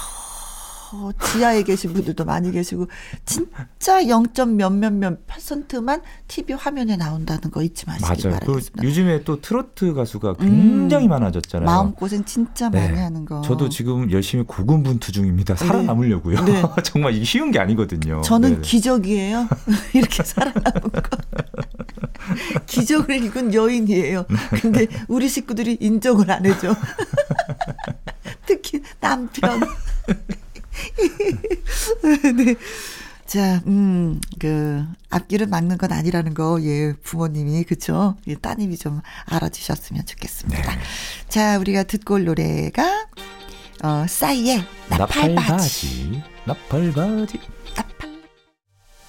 지하에 계신 분들도 많이 계시고 진짜 0. 몇몇 몇 퍼센트만 TV 화면에 나온다는 거 잊지 마시기 맞아요. 그 바라겠습니다. 요즘에 또 트로트 가수가 굉장히 많아졌잖아요. 마음고생 진짜 네. 많이 하는 거. 저도 지금 열심히 고군분투 중입니다. 살아남으려고요. 네. *laughs* 정말 이게 쉬운 게 아니거든요. 저는 네네. 기적이에요. *laughs* 이렇게 살아남은 거. *laughs* 기적을 이룬 여인이에요. 근데 우리 식구들이 인정을 안 해줘. 특히 남편. *laughs* 네. 자, 음, 그, 앞길을 막는 건 아니라는 거, 예, 부모님이, 그쵸? 예, 따님이 좀 알아주셨으면 좋겠습니다. 네. 자, 우리가 듣고 올 노래가, 어, 싸이의 나팔바지. 나팔바지. 나팔바지.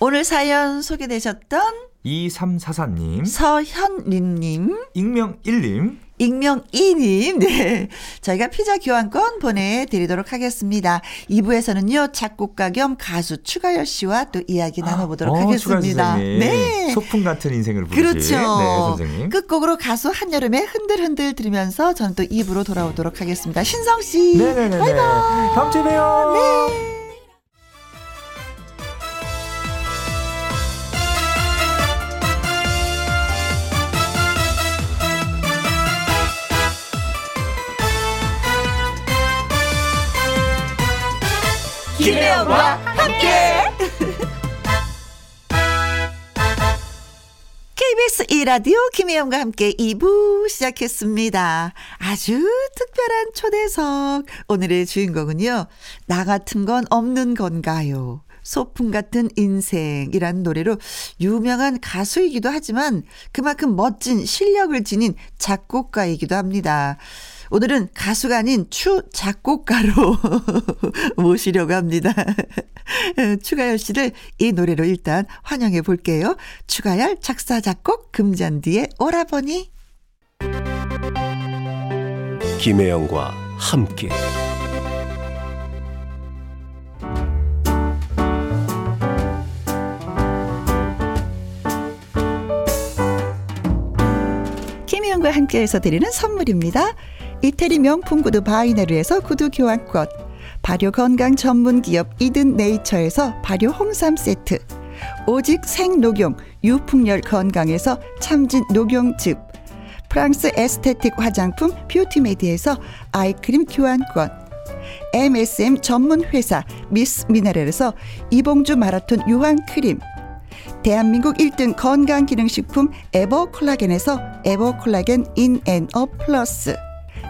오늘 사연 소개되셨던 2344님, 서현린님, 익명 1님, 익명2님, 네. 저희가 피자 교환권 보내드리도록 하겠습니다. 2부에서는요, 작곡가 겸 가수 추가열 씨와 또 이야기 나눠보도록 어, 하겠습니다. 네. 소풍 같은 인생을 부르신 그렇죠. 네, 선생님. 끝곡으로 가수 한여름의 흔들흔들 들으면서 저는 또 2부로 돌아오도록 하겠습니다. 신성 씨. 네네네. 다음 주에 봬요. 네. 김혜영과 함께. KBS 1라디오 김혜영과 함께 2부 시작했습니다. 아주 특별한 초대석. 오늘의 주인공은요. 나 같은 건 없는 건가요? 소풍 같은 인생이라는 노래로 유명한 가수이기도 하지만 그만큼 멋진 실력을 지닌 작곡가이기도 합니다. 오늘은 가수가 아닌 추 작곡가로 *laughs* 모시려고 합니다. *laughs* 추가열 씨를 이 노래로 일단 환영해 볼게요. 추가열 작사 작곡 금잔디의 오라버니. 김혜영과 함께 김희영과 함께해서 드리는 선물입니다. 이태리 명품 구두 바이네르에서 구두 교환권, 발효 건강 전문 기업 이든 네이처에서 발효 홍삼 세트, 오직 생녹용 유풍열 건강에서 참진 녹용즙, 프랑스 에스테틱 화장품 뷰티메디에서 아이크림 교환권, MSM 전문 회사 미스 미네랄에서 이봉주 마라톤 유황 크림, 대한민국 1등 건강기능식품 에버콜라겐에서 에버콜라겐 인앤어 플러스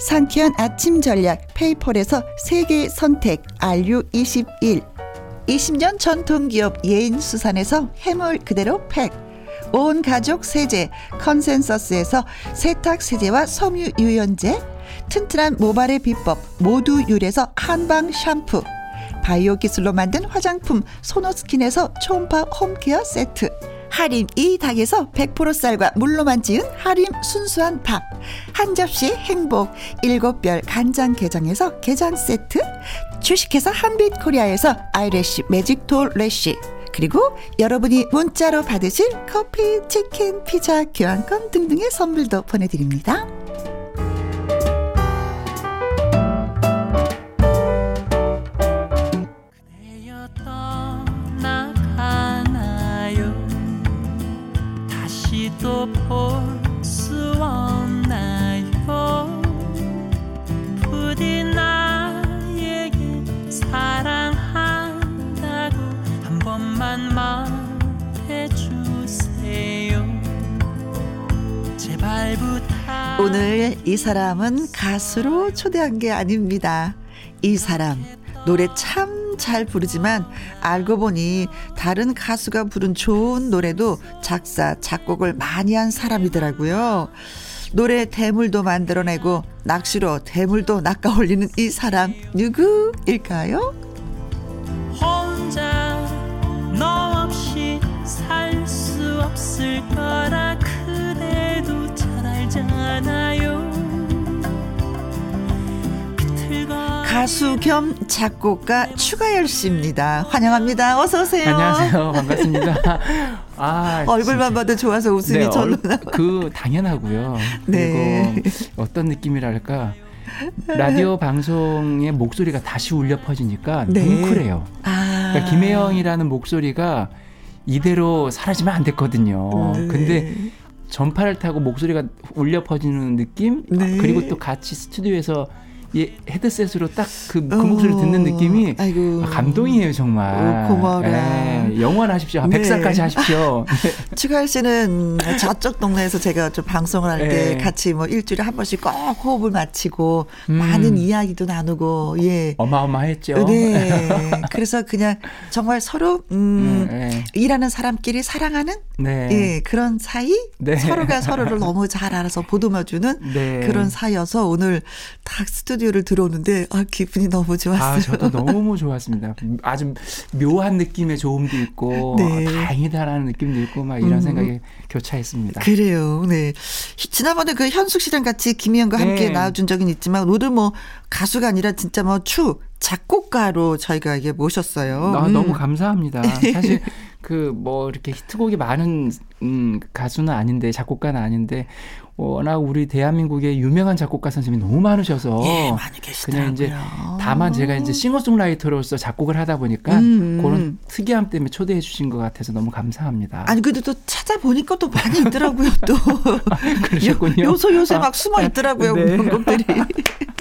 상쾌한 아침 전략 페이펄에서 세계 선택 RU21 20년 전통 기업 예인 수산에서 해물 그대로 팩. 온 가족 세제 컨센서스에서 세탁 세제와 섬유 유연제. 튼튼한 모발의 비법 모두 유래서 한방 샴푸. 바이오 기술로 만든 화장품 소노스킨에서 초음파 home care 세트 하림 이 닭에서 100% 쌀과 물로만 지은 하림 순수한 밥 한 접시 행복 일곱 별 간장 게장에서 게장 세트 주식회사 한빛 코리아에서 아이래쉬 매직 톨 래쉬 그리고 여러분이 문자로 받으실 커피, 치킨, 피자, 교환권 등등의 선물도 보내드립니다. 사람은 가수로 초대한 게 아닙니다. 이 사람 노래 참 잘 부르지만 알고 보니 다른 가수가 부른 좋은 노래도 작사 작곡을 많이 한 사람이더라고요. 노래 대물도 만들어내고 낚시로 대물도 낚아 올리는 이 사람 누구일까요? 혼자 너 없이 살 수 없을 거라 가수 겸 작곡가 추가열 씨입니다. 환영합니다. 어서 오세요. 안녕하세요. 반갑습니다. *laughs* 아, 얼굴만 봐도 좋아서 웃음이 네, 절로 얼- 나. 그 당연하고요. 네. 그리고 어떤 느낌이랄까 라디오 방송의 목소리가 다시 울려 퍼지니까 네. 뭉클해요. 아. 그러니까 김혜영이라는 목소리가 이대로 사라지면 안 됐거든요. 네. 근데 전파를 타고 목소리가 울려 퍼지는 느낌 네. 그리고 또 같이 스튜디오에서 이 헤드셋으로 딱그그 어, 목소리 듣는 느낌이 아이고. 아, 감동이에요 정말. 오, 고마워라. 예, 영원하십시오. 네. 100살까지 하십시오. *laughs* 추가열 씨는 저쪽 동네에서 제가 좀 방송을 할때 네. 같이 뭐 일주일에 한 번씩 꼭 호흡을 마치고 음. 많은 이야기도 나누고 예. 어마어마했죠. 네. *laughs* 그래서 그냥 정말 서로 음 네. 일하는 사람끼리 사랑하는 네. 예, 그런 사이 네. 서로가 서로를 너무 잘 알아서 보듬어주는 네. 그런 사이여서 오늘 딱 스튜 디오를 들어오는데 아 기분이 너무 좋았어요. 아, 저도 너무 좋았습니다. 아주 묘한 느낌의 좋음도 있고, 네. 아, 다행이다라는 느낌도 있고, 막 이런 음. 생각이 교차했습니다. 그래요. 네. 지난번에 그 현숙 씨랑 같이 김희영과 함께 네. 나와준 적은 있지만 오늘 뭐 가수가 아니라 진짜 뭐추 작곡가로 저희가 이게 모셨어요. 아, 음. 너무 감사합니다. *laughs* 사실 그 뭐 이렇게 히트곡이 많은 음, 가수는 아닌데 작곡가는 아닌데 워낙 우리 대한민국의 유명한 작곡가 선생님이 너무 많으셔서 예, 많이. 그냥 이제 다만 제가 이제 싱어송라이터로서 작곡을 하다 보니까 음. 그런 특이함 때문에 초대해 주신 것 같아서 너무 감사합니다. 아니 근데 또 찾아보니까 또 많이 있더라고요 또 *laughs* 그러셨군요. 요소 요새 막 숨어 있더라고요 네. 명곡들이. *laughs*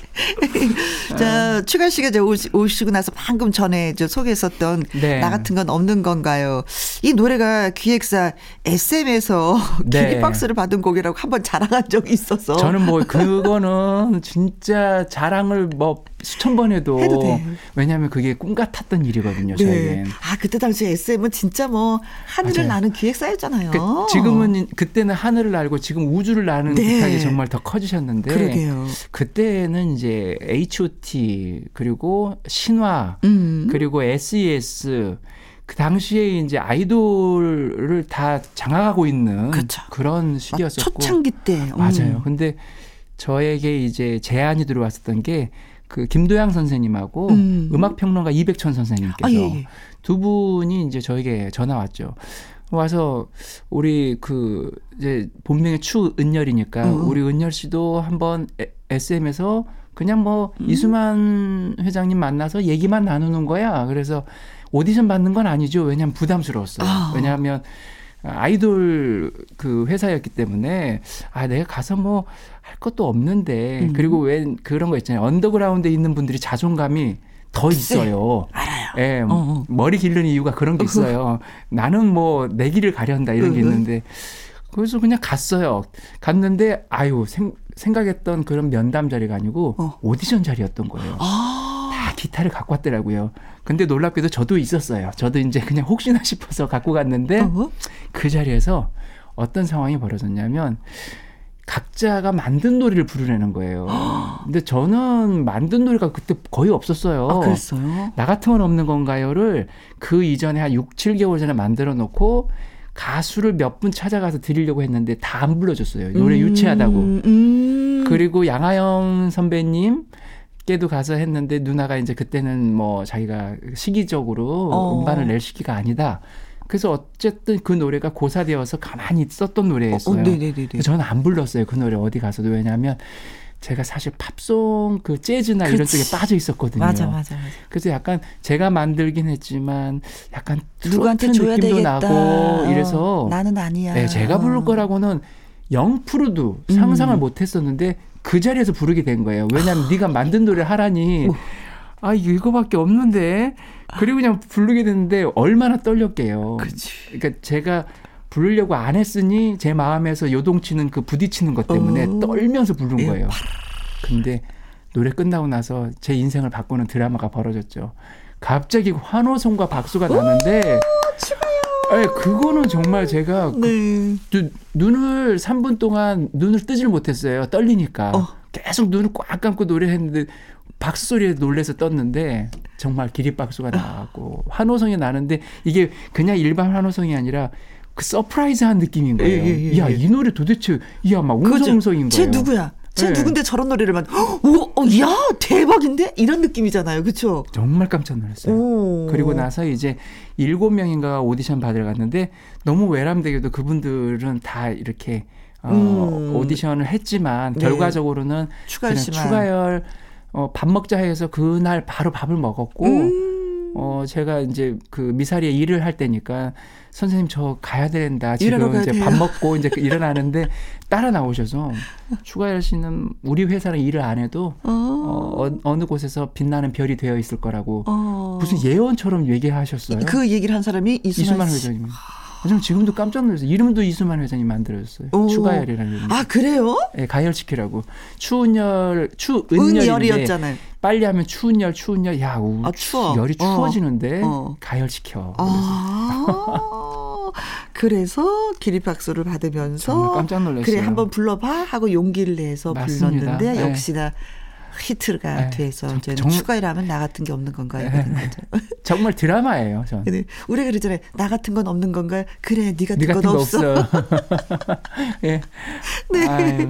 자 추가 씨가 이제 오시, 오시고 나서 방금 전에 저 소개했었던 네. 나 같은 건 없는 건가요? 이 노래가 기획사 SM에서 네. 기립박스를 받은 곡이라고 한번 자랑한 적이 있어서 저는 뭐 그거는 진짜 자랑을 뭐 수천 번 해도, 해도 돼. 왜냐하면 그게 꿈 같았던 일이거든요. 네. 저에겐. 아 그때 당시 SM은 진짜 뭐 하늘을 맞아요. 나는 기획사였잖아요. 그 지금은 그때는 하늘을 날고 지금 우주를 나는 네. 듯하게 정말 더 커지셨는데 그러게요. 그때는 이제 H.O.T 그리고 신화 음. 그리고 SES 그 당시에 이제 아이돌을 다 장악하고 있는 그렇죠. 런막 시기였었고 초창기 때 음. 맞아요. 근데 저에게 이제 제안이 들어왔었던 게 그 김도양 선생님하고 음. 음. 악 평론가 이백천 선생님께서 아, 예, 예. 두 분이 이제 저에게 전화 왔죠. 와서 우리 그 이제 본명이 추은열이니까 어. 우리 은열 씨도 한번 에- SM에서 그냥 뭐 음. 이수만 회장님 만나서 얘기만 나누는 거야. 그래서 오디션 받는 건 아니죠. 왜냐하면 부담스러웠어요. 아. 왜냐하면 아이돌 그 회사였기 때문에 아 내가 가서 뭐 할 것도 없는데 음. 그리고 왜 그런 거 있잖아요. 언더그라운드에 있는 분들이 자존감이 더 있어요. 알아요. 예, 어, 어. 머리 기르는 이유가 그런 게 있어요. 나는 뭐 내 길을 가련다 이런 게 으흐. 있는데 그래서 그냥 갔어요. 갔는데 아유 생, 생각했던 그런 면담 자리가 아니고 어. 오디션 자리였던 거예요. 아. 다 기타를 갖고 왔더라고요. 근데 놀랍게도 저도 있었어요. 저도 이제 그냥 혹시나 *laughs* 싶어서 갖고 갔는데 어? 그 자리에서 어떤 상황이 벌어졌냐면 각자가 만든 노래를 부르려는 거예요. 근데 저는 만든 노래가 그때 거의 없었어요. 아, 그랬어요? 나 같으면 없는 건가요를 그 이전에 한 6, 7개월 전에 만들어 놓고 가수를 몇 분 찾아가서 드리려고 했는데 다 안 불러줬어요. 노래 유치하다고. 음, 음. 그리고 양하영 선배님 께도 가서 했는데 누나가 이제 그때는 뭐 자기가 시기적으로 어. 음반을 낼 시기가 아니다. 그래서 어쨌든 그 노래가 고사되어서 가만히 있었던 노래였어요. 어, 네네네네. 저는 안 불렀어요. 그 노래 어디 가서도. 왜냐하면 제가 사실 팝송 그 재즈나 이런 그렇지. 쪽에 빠져 있었거든요. 맞아, 맞아, 맞아. 그래서 약간 제가 만들긴 했지만 약간 누구한테 줘야 느낌도 되겠다. 나고 이래서 어, 나는 아니야. 네, 제가 부를 거라고는 0%도 상상을 음. 못 했었는데 그 자리에서 부르게 된 거예요. 왜냐하면 네가 만든 노래 하라니 아 이거 이거밖에 없는데 그리고 그냥 부르게 됐는데 얼마나 떨렸게요. 그치. 그러니까 제가 부르려고 안 했으니 제 마음에서 요동치는 그 부딪히는 것 때문에 어. 떨면서 부른 예. 거예요. 근데 노래 끝나고 나서 제 인생을 바꾸는 드라마가 벌어졌죠. 갑자기 환호성과 박수가 나는데 예, 그거는 정말 제가 그 네. 눈- 눈을 3분 동안 눈을 뜨질 못했어요. 떨리니까. 어. 계속 눈을 꽉 감고 노래했는데 박수 소리에 놀래서 떴는데 정말 기립박수가 나고 환호성이 나는데 이게 그냥 일반 환호성이 아니라 그 surprise한 느낌인 거예요. 예, 예, 예, 야, 예. 이 노래 도대체 야, 막? 웅성웅성인 쟤 거예요. 누구야? 쟤 네. 누군데 저런 노래를 만 오, 어, 야, 대박인데? 이런 느낌이잖아요. 그쵸? 정말 깜짝 놀랐어요. 오. 그리고 나서 이제 일곱 명인가 오디션 받으러 갔는데 너무 외람되게도 그분들은 다 이렇게 어, 음. 오디션을 했지만 네. 결과적으로는 추가열 그냥 씨만. 추가열 어, 밥 먹자 해서 그날 바로 밥을 먹었고 음. 어 제가 이제 그 미사리에 일을 할 때니까 선생님 저 가야 된다 지금 가야 이제 돼요. 밥 먹고 이제 그 *laughs* 일어나는데 따라 나오셔서 추가열 씨는 우리 회사랑 일을 안 해도 어. 어, 어, 어느 곳에서 빛나는 별이 되어 있을 거라고 어. 무슨 예언처럼 얘기하셨어요. 그 얘기를 한 사람이 이수만 씨. 회장님. 저는 지금도 깜짝 놀랐어요. 이름도 이수만 회장님 만들었어요. 오. 추가열이라는 이름. 아, 그래요? 예, 가열시키라고. 추은열, 추은열인데 은열이었잖아요. 빨리 하면 추은열, 추은열. 야, 우, 아, 추워. 열이 어. 추워지는데 어. 가열시켜. 아. 그래서 기립박수를 받으면서 깜짝 놀랐어요. 그래 한번 불러봐 하고 용기를 내서 맞습니다. 불렀는데 네. 역시나 히트가 네. 돼서 정- 이제 정- 추가이라면 나 같은 게 없는 건가요? 네. 그런 거죠. *laughs* 정말 드라마예요, 전. 근데 우리가 그러잖아요. 나 같은 건 없는 건가? 그래, 네 같은 네건 같은 거 없어. 없어. *laughs* *laughs* 예. 네. 아유,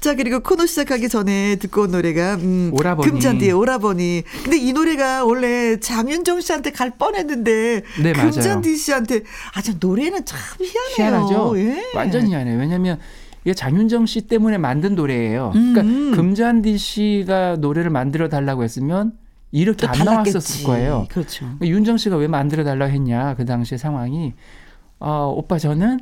자 그리고 코너 시작하기 전에 듣고 온 노래가 음, 오라버니. 금잔디의 오라버니. 근데 이 노래가 원래 장윤정 씨한테 갈 뻔했는데 네, 맞아요. 금잔디 씨한테 아저 노래는 참 희한해요. 희한하죠? 예. 완전 희한해요. 왜냐면 이게 장윤정 씨 때문에 만든 노래예요. 음, 그러니까 음. 금잔디 씨가 노래를 만들어 달라고 했으면 이렇게 또 안. 나왔었을 거예요. 그렇죠. 그러니까 윤정 씨가 왜 만들어 달라고 했냐 그 당시의 상황이 어, 오빠 저는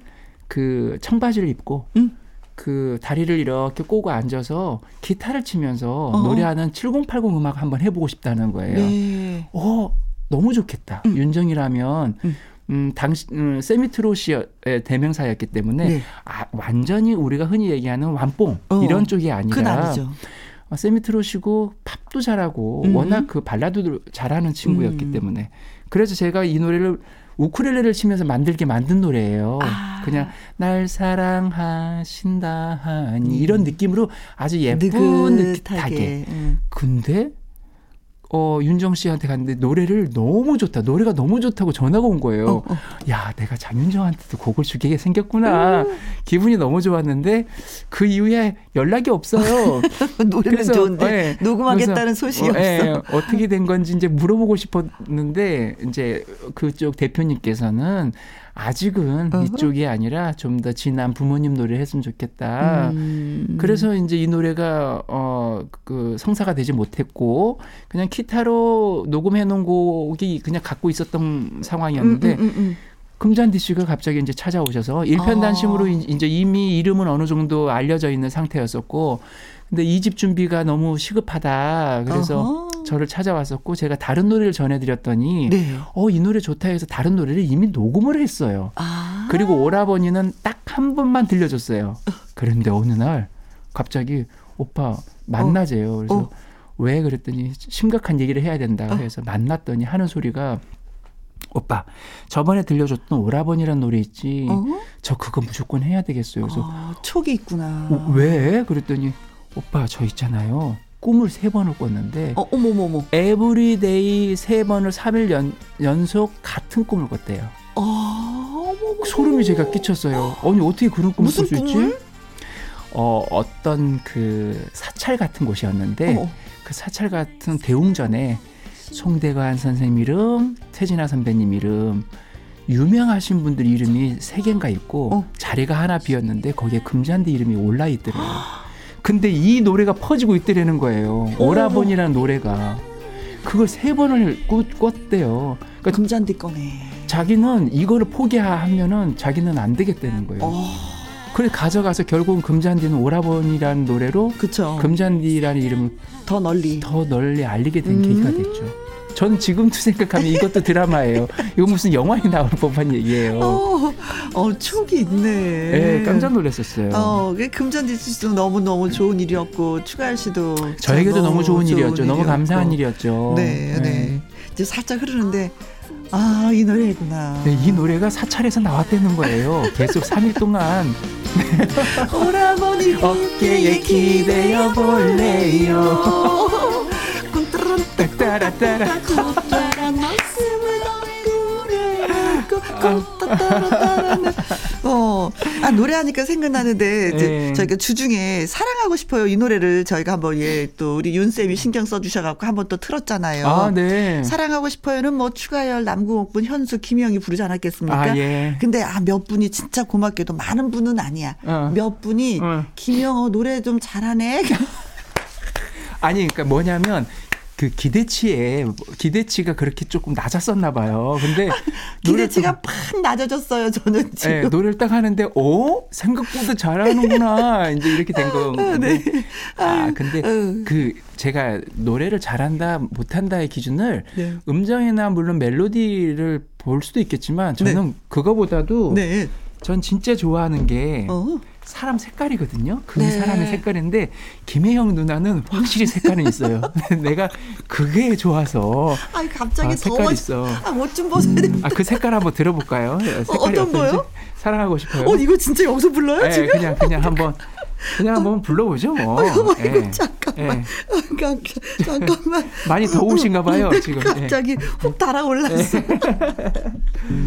그 청바지를 입고 음. 그 다리를 이렇게 꼬고 앉아서 기타를 치면서 어. 노래하는 7080 음악 한번 해보고 싶다는 거예요. 네. 어 너무 좋겠다. 음. 윤정이라면 음. 음, 당시 음, 세미트로시의 대명사였기 때문에 네. 아, 완전히 우리가 흔히 얘기하는 완뽕 어. 이런 쪽이 아니라 아니죠. 어, 세미트로시고 팝도 잘하고 음. 워낙 그 발라드도 잘하는 친구였기 음. 때문에 그래서 제가 이 노래를 우쿨렐레를 치면서 만들게 만든 노래예요. 아. 그냥 날 사랑하신다 하니 음. 이런 느낌으로 아주 예쁜 느긋하게. 듯하게. 음. 근데 어 윤정 씨한테 갔는데 노래를 너무 좋다. 노래가 너무 좋다고 전화가 온 거예요. 어, 어. 야, 내가 장윤정한테도 곡을 주게 생겼구나. 기분이 너무 좋았는데 그 이후에 연락이 없어요. *laughs* 노래는 좋은데 예, 녹음하겠다는 그래서, 소식이 어, 예, 없어. 어떻게 된 건지 이제 물어보고 싶었는데 이제 그쪽 대표님께서는 아직은 어허. 이쪽이 아니라 좀 더 진한 부모님 노래를 했으면 좋겠다. 음. 그래서 이제 이 노래가 어 그 성사가 되지 못했고 그냥 기타로 녹음해 놓은 곡이 그냥 갖고 있었던 상황이었는데 음, 음, 음, 금잔디 씨가 갑자기 이제 찾아오셔서 일편단심으로 아. 이- 이제 이미 이름은 어느 정도 알려져 있는 상태였었고 근데 이 집 준비가 너무 시급하다 그래서 어허. 저를 찾아왔었고 제가 다른 노래를 전해드렸더니 네. 어이 노래 좋다 해서 다른 노래를 이미 녹음을 했어요. 아. 그리고 오라버니는 딱 한 번만 들려줬어요. 그런데 어느 날 갑자기 오빠 만나재요. 그래서 어. 왜 그랬더니 심각한 얘기를 해야 된다. 어. 그래서 만났더니 하는 소리가 오빠 저번에 들려줬던 오라버니란 노래 있지. 어? 저 그거 무조건 해야 되겠어요. 그래서 아, 촉이 있구나. 어, 왜? 그랬더니 오빠 저 있잖아요. 꿈을 세 번을 꿨는데 어, 어머머머. every day 세 번을 3일 연, 연속 같은 꿈을 꿨대요. 아, 어머머. 소름이 제가 끼쳤어요. 아니 어떻게 그런 꿈을 무슨 꿀수 있지? 어 어떤 그 사찰 같은 곳이었는데 어머. 그 사찰 같은 대웅전에 송대관 선생님 이름, 태진아 선배님 이름, 유명하신 분들 이름이 세 개인가 있고 어. 자리가 하나 비었는데 거기에 금잔디 이름이 올라 있더래요. 근데 이 노래가 퍼지고 있더라는 거예요. 오라버니라는 노래가 그걸 세 번을 꿨- 꿨대요. 그러니까 금잔디 꺼네. 자기는 이거를 포기하면은 자기는 안 되겠다는 거예요. 어, 그래서 가져가서 결국은 금잔디는 오라버니라는 노래로 그쵸. 금잔디라는 이름을 더 널리. 더 널리 알리게 된 음. 계기가 됐죠. 저는 지금도 생각하면 이것도 드라마예요. 이거 무슨 영화에 나올 법한 얘기예요. 어, 어, 촉이 있네. 예, 깜짝 놀랐었어요. 어, 그 금전지 씨도 너무 너무 좋은 일이었고 추가열 씨도 저에게도 참 너무 좋은 일이었죠. 너무 일이었고. 감사한 일이었죠. 네, 네, 이제 살짝 흐르는데 아 이 노래구나. 네, 이 노래가 사찰에서 나왔다는 거예요. 계속 3일 동안 *laughs* 오라버니 *laughs* 어깨에 기대어 볼래요. 따라따라. 어, 아 노래하니까 생각나는데 이제 네. 저희가 주중에 사랑하고 싶어요 이 노래를 저희가 한번 예 또 우리 윤 쌤이 신경 써주셔갖고 한번 또 틀었잖아요. 아, 네. 사랑하고 싶어요는 뭐 추가열 남궁옥분 현수 김영이 부르지 않았겠습니까? 아, 예. 근데 아 몇 분이 진짜 고맙게도 많은 분은 아니야. 어. 몇 분이 어. 김영어 노래 좀 잘하네. 아니, 그러니까 뭐냐면 그 기대치에 기대치가 그렇게 조금 낮았었나 봐요. 근데 *laughs* 기대치가 팍 낮아졌어요. 저는 지금. 네, 노래를 딱 하는데, 오 생각보다 잘하는구나 *laughs* 이제 이렇게 된 건데, 아 근데 네. 그 제가 노래를 잘한다 못한다의 기준을 네. 음정이나 물론 멜로디를 볼 수도 있겠지만 저는 그거보다도 네. 전 진짜 좋아하는 게 어. 사람 색깔이거든요. 그 네. 사람의 색깔인데 김혜영 누나는 확실히 색깔은 있어요. *laughs* 내가 그게 좋아서 아이 갑자기 아, 색깔 더워. 있어. 아, 뭐좀 벗어야 돼. 아그 색깔 한번 들어볼까요? *laughs* 색깔이 어떤 어떤지? 거요? 사랑하고 싶어요. 어, 이거 진짜 여기서 불러요, 예, 지금? 그냥 그냥 한번 그냥 한번 불러보죠 뭐. 아이고, 아이고, 예. 잠깐만. 예. 많이 더우신가 봐요 네, 지금. 예. 갑자기 훅 달아올랐어. *laughs*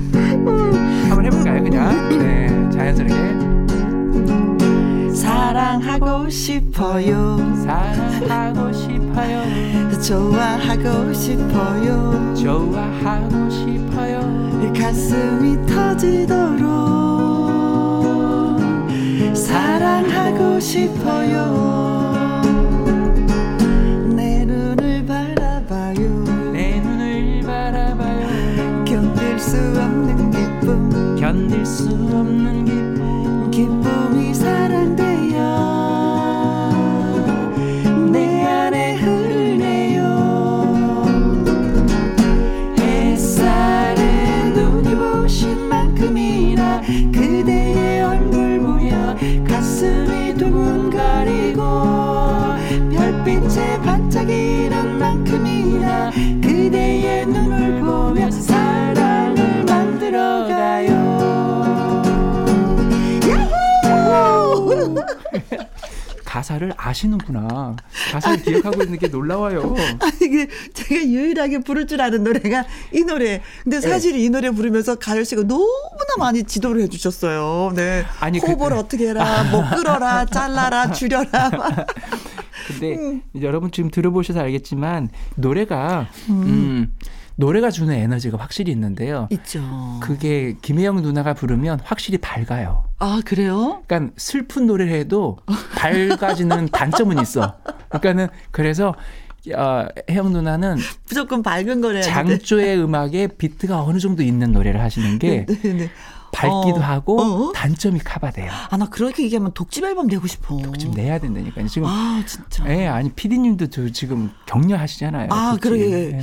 한번 해볼까요 그냥. 네 자연스럽게. 사랑하고 싶어요. 사랑하고 싶어요. 좋아하고 싶어요. 좋아하고 싶어요. 가슴이 터지도록 사랑하고 싶어요. 내 눈을 바라봐요. 내 눈을 바라봐요. 견딜 수 없는 기쁨. 견딜 수 없는 기쁨. 기쁨이 사랑돼 가사를 아시는구나. 가사를 기억하고 있는 게 놀라워요. *laughs* 아, 이게 제가 유일하게 부를 줄 아는 노래가 이 노래. 근데 사실 이 노래 부르면서 가열 씨가 너무나 많이 지도를 해주셨어요. 네. 아니, 그- 호흡을 어떻게 해라, 뭐 끌어라, *laughs* 잘라라, 줄여라. 막. 근데 음. 여러분 지금 들어보셔서 알겠지만 노래가 음, 노래가 주는 에너지가 확실히 있는데요. 있죠. 그게 김혜영 누나가 부르면 확실히 밝아요. 아 그래요? 그러니까 슬픈 노래를 해도 밝아지는 *laughs* 단점은 있어. 그러니까는 그래서 어, 혜영 누나는 무조건 밝은 거래야 장조의 음악에 비트가 어느 정도 있는 노래를 하시는 게 네, 네. 밝기도 어. 하고 어? 단점이 커버돼요. 아 나 그렇게 얘기하면 독집 앨범 내고 싶어. 좀 내야 된다니까요. 지금 아 진짜. 예, 아니 피디님도 저 지금 격려하시잖아요. 아, 독집. 그러게. 예.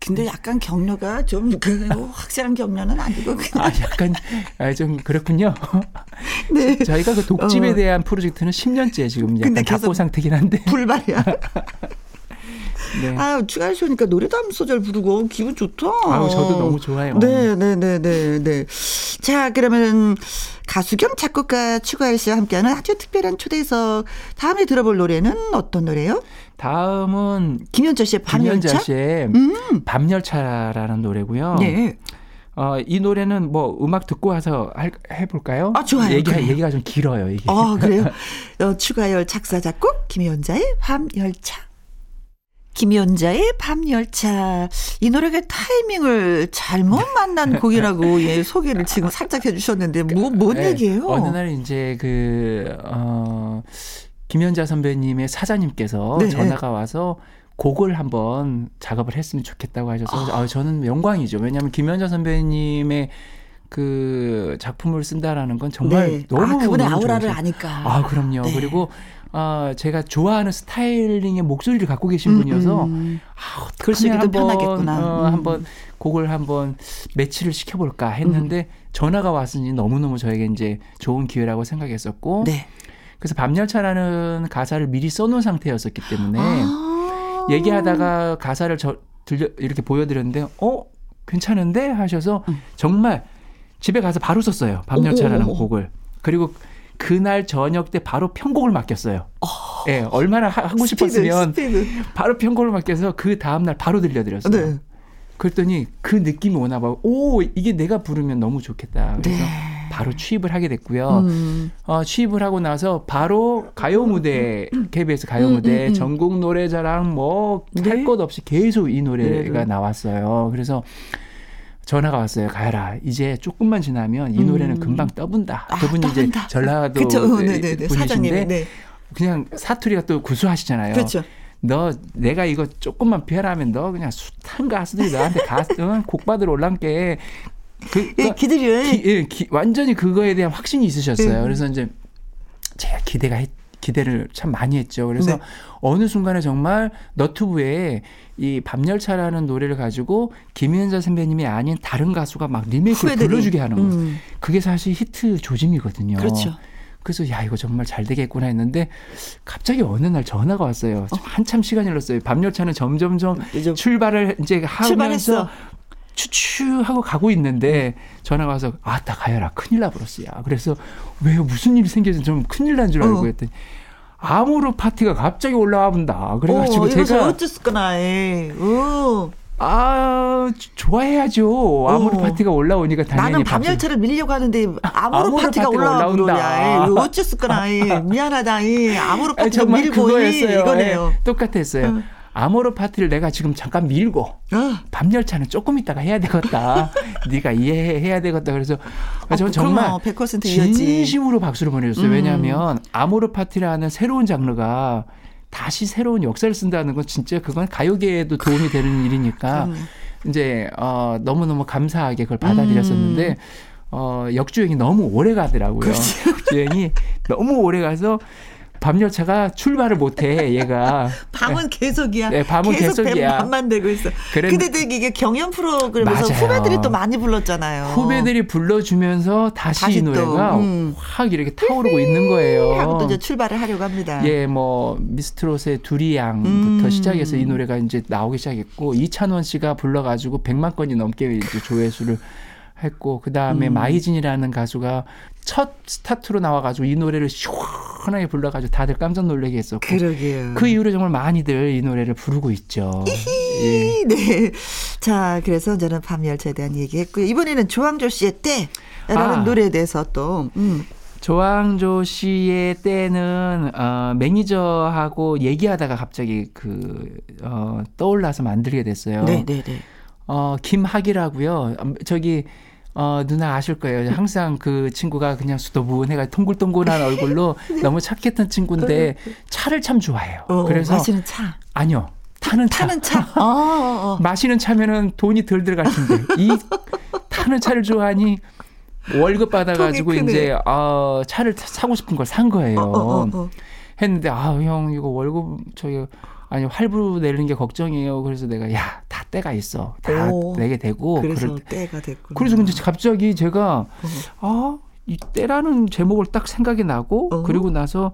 근데 약간 격려가 좀 그, 확실한 격려는 아니고 그냥. 아, 약간 아, 좀 그렇군요. *laughs* 네. 저희가 그 독집에 어. 대한 프로젝트는 10년째 지금 약간 답보 상태긴 한데. 불발이야. *laughs* 네. 아, 추가열 씨 오니까 노래도 한 소절 부르고 기분 좋다. 아우, 저도 너무 좋아요. 네, 네, 네, 네, 네. 자, 그러면 가수 겸 작곡가 추가열 씨와 함께하는 아주 특별한 초대석. 다음에 들어볼 노래는 어떤 노래요? 다음은 김현철 씨의 밤열차? 씨의 음. 밤열차라는 노래고요. 네. 어, 이 노래는 뭐 음악 듣고 와서 할, 해볼까요? 아, 좋아요. 얘기, 그래요. 얘기가 좀 길어요, 이게. 아, 그래요? *laughs* 어, 추가열 작사, 작곡, 김연자의 밤열차. 김연자의 밤열차. 이 노래가 타이밍을 잘못 *laughs* 만난 곡이라고 예, 소개를 지금 살짝 해주셨는데, 뭐, 뭔 네, 얘기예요? 어느 날 이제 그, 어, 김연자 선배님의 사장님께서 네. 전화가 와서 곡을 한번 작업을 했으면 좋겠다고 하셔서 아. 저는 영광이죠. 왜냐하면 김연자 선배님의 그 작품을 쓴다라는 건 정말 네. 너무 아, 그분의 너무 아우라를 좋으세요. 아니까. 아 그럼요. 네. 그리고 어, 제가 좋아하는 스타일링의 목소리를 갖고 계신 분이어서 음. 아, 어떡하면 글쓰기도 한번, 편하겠구나. 어, 음. 한번 곡을 한번 매치를 시켜볼까 했는데 음. 전화가 왔으니 너무 너무 저에게 이제 좋은 기회라고 생각했었고 네. 그래서 밤열차라는 가사를 미리 써놓은 상태였었기 때문에 아. 얘기하다가 가사를 저, 들려 이렇게 보여드렸는데 어 괜찮은데 하셔서 정말 집에 가서 바로 썼어요 밤열차라는 어머. 곡을 그리고 그날 저녁 때 바로 편곡을 맡겼어요. 예, 얼마나 하, 고 싶었으면 스피드. 바로 편곡을 맡겨서 그 다음 날 바로 들려드렸어요. 네. 그랬더니 그 느낌이 오나 봐요. 오 이게 내가 부르면 너무 좋겠다. 그래서 네. 바로 취입을 하게 됐고요. 음. 어, 취입을 하고 나서 바로 가요 무대 KBS 가요 무대 음, 음. 전국 노래자랑 뭐할 네. 것 없이 계속 이 노래가 네. 나왔어요. 그래서 전화가 왔어요. 가야라. 이제 조금만 지나면 이 노래는 음. 금방 떠분다. 아, 그분이 이제. 전라도 그쵸. 네. 분이신데 네. 그냥 사투리가 또 구수하시잖아요. 그렇죠. 너 내가 이거 조금만 피하라면 너 그냥 숱한 가수들이 너한테 가수 응? *laughs* 곡 받으러 올란게 그, 예, 기들이. 기, 예, 기- 완전히 그거에 대한 확신이 있으셨어요. 음. 그래서 이제 제가 기대가 했, 기대를 참 많이 했죠. 그래서 네. 어느 순간에 정말 너튜브에 이 밤열차라는 노래를 가지고 김현자 선배님이 아닌 다른 가수가 막 리메이크를 후배들이. 불러주게 하는. 음. 그게 사실 히트 조짐이거든요. 그렇죠. 그래서 야 이거 정말 잘 되겠구나 했는데 갑자기 어느 날 전화가 왔어요. 한참 시간이 흘렀어요. 밤열차는 점점점 출발을 이제 하면서 출발했어. 추추 하고 가고 있는데 전화가 와서 아따 가야라 큰일 나버렸어요. 그래서 왜요 무슨 일이 생겨서 좀 큰일 난 줄 알고 어. 했더니 아모르 파티가 갑자기 올라와 본다. 그래가지고 어, 제가 어쨌거나. 예. 어. 아 좋아해야죠. 아모르 어. 파티가 올라오니까 당연히 나는 밤열차를 밀려고 하는데 아모르 아모르 파티가 파티가 올라온다. 예. *laughs* 어쨌거나. 예. 미안하다. 예. 아모르 아니, 파티가 밀고. 예. 이거네요. 예, 똑같았어요. 응. 아모르 파티를 내가 지금 잠깐 밀고 어. 밤열차는 조금 있다가 해야 되겠다. *laughs* 네가 이해해야 되겠다. 그래서 어, 저는 정말 그럼요. 100% 이어지. 진심으로 박수를 보내줬어요. 음. 왜냐하면 아모르 파티라는 새로운 장르가 다시 새로운 역사를 쓴다는 건 진짜 그건 가요계에도 도움이 되는 일이니까 그럼요. 이제 어, 너무 너무 감사하게 그걸 받아들였었는데 음. 어, 역주행이 너무 오래 가더라고요. 주행이 너무 오래 가서 밤 열차가 출발을 못해 얘가. *laughs* 밤은 계속이야. 네, 밤은 계속 계속이야. 밤만 되고 있어. 그랬- 근데 되게 이게 경연 프로그램에서 맞아요. 후배들이 또 많이 불렀잖아요. 후배들이 불러주면서 다시, 다시 이 또, 노래가 음. 확 이렇게 타오르고 있는 거예요. *laughs* 하고 또 이제 출발을 하려고 합니다. 예, 뭐 미스트롯의 두리양부터 음. 시작해서 이 노래가 이제 나오기 시작했고 이찬원 씨가 불러가지고 100만 건이 넘게 이제 조회수를 했고 그 다음에 음. 마이진이라는 가수가 첫 스타트로 나와가지고 이 노래를 시원하게 불러가지고 다들 깜짝 놀라게 했었고 그러게요. 그 이후로 정말 많이들 이 노래를 부르고 있죠. 예. 네. 자, 그래서 저는 밤열차에 대한 얘기했고요. 이번에는 조항조 씨의 때라는 아. 노래에 대해서 또 음. 조항조 씨의 때는 어, 매니저하고 얘기하다가 갑자기 그 어, 떠올라서 만들게 됐어요. 네, 네, 네. 어, 김학이라고요. 음, 저기 어, 누나 아실 거예요. 항상 그 친구가 그냥 수도분해가 통글통글한 얼굴로 *laughs* 너무 착했던 친구인데 차를 참 좋아해요. 어, 그래서 마시는 차. 아니요. 타는 차. 타는 차. *laughs* 어, 어, 어. 마시는 차면은 돈이 덜 들어갈 텐데 이 타는 차를 좋아하니 월급 받아가지고. 이제 어, 차를 사- 사고 싶은 걸 산 거예요. 어, 어. 했는데 아 형 이거 월급 저기 아니 활부 내는 게 걱정이에요. 그래서 내가 야 다 때가 있어. 다 오. 내게 되고 그래서 때. 때가 됐구나. 그래서 근데 갑자기 제가 아이 때라는 제목을 딱 생각이 나고 어. 그리고 나서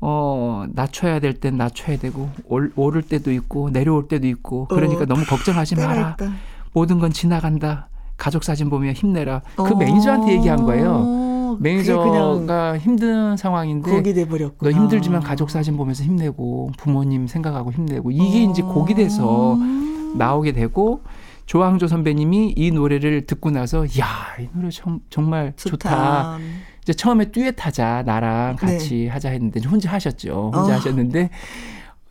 어 낮춰야 될 땐 낮춰야 되고 올, 오를 때도 있고 내려올 때도 있고 그러니까 어, 너무 걱정하지 마라. 있다. 모든 건 지나간다. 가족 사진 보면 힘내라. 그 어. 매니저한테 얘기한 거예요. 매니저가 힘든 상황인데 곡이 돼 버렸구나. 너 힘들지만 가족 사진 보면서 힘내고 부모님 생각하고 힘내고 이게 이제 곡이 돼서 음. 나오게 되고 조항조 선배님이 이 노래를 듣고 나서 야 이 노래 정, 정말 좋다. 이제 처음에 듀엣하자 나랑 같이 하자 했는데 혼자 하셨죠. 혼자 네. 어. 하셨는데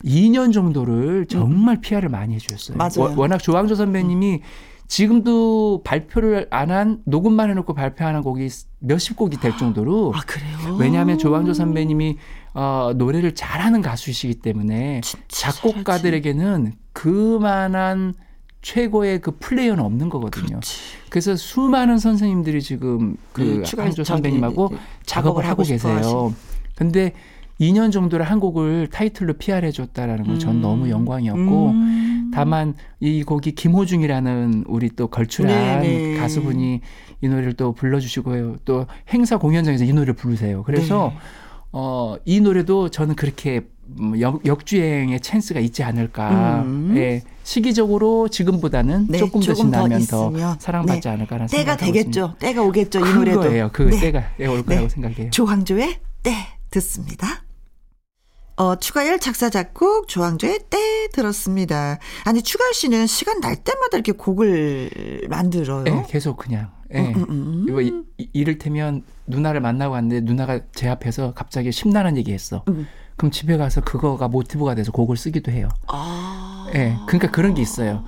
2년 정도를 정말 PR을 많이 해주셨어요. 맞아요. 워- 워낙 조항조 선배님이 지금도 발표를 안 한 녹음만 해놓고 발표하는 곡이 몇십 곡이 될 정도로 *gasps* 아 그래요? 왜냐하면 조항조 선배님이 어, 노래를 잘하는 가수이시기 때문에 작곡가들에게는 그만한 최고의 그 플레이어는 없는 거거든요. 그렇지. 그래서 수많은 선생님들이 지금 그 음, 한조 선배님하고 작업을 작업을 하고 계세요. 근데 2년 정도를 한 곡을 타이틀로 PR 해 줬다라는 건전 음. 너무 영광이었고 음. 다만 이 곡이 김호중이라는 우리 또 걸출한 네, 네. 가수분이 이 노래를 또 불러주시고요. 또 행사 공연장에서 이 노래를 부르세요. 그래서 네. 어, 이 노래도 저는 그렇게 음, 역, 역주행의 찬스가 있지 않을까. 음. 예, 시기적으로 지금보다는 네, 조금 더더 지나면 더, 있으면. 사랑받지 네. 않을까라는 때가 하고 있습니다. 되겠죠. 때가 오겠죠. 이큰 노래도. 거예요. 그 네. 때가 올 거라고 네. 생각해요. 조항조의 때 듣습니다. 어, 추가열 작사 작곡 조항조의 때 들었습니다. 아니 추가열 씨는 시간 날 때마다 이렇게 곡을 만들어요. 예, 계속 그냥. 예. 음, 음, 음. 이- 이- 이를테면 누나를 만나고 왔는데 누나가 제 앞에서 갑자기 심란한 얘기했어. 음. 그럼 집에 가서 그거가 모티브가 돼서 곡을 쓰기도 해요. 아. 예, 그러니까 그런 게 있어요.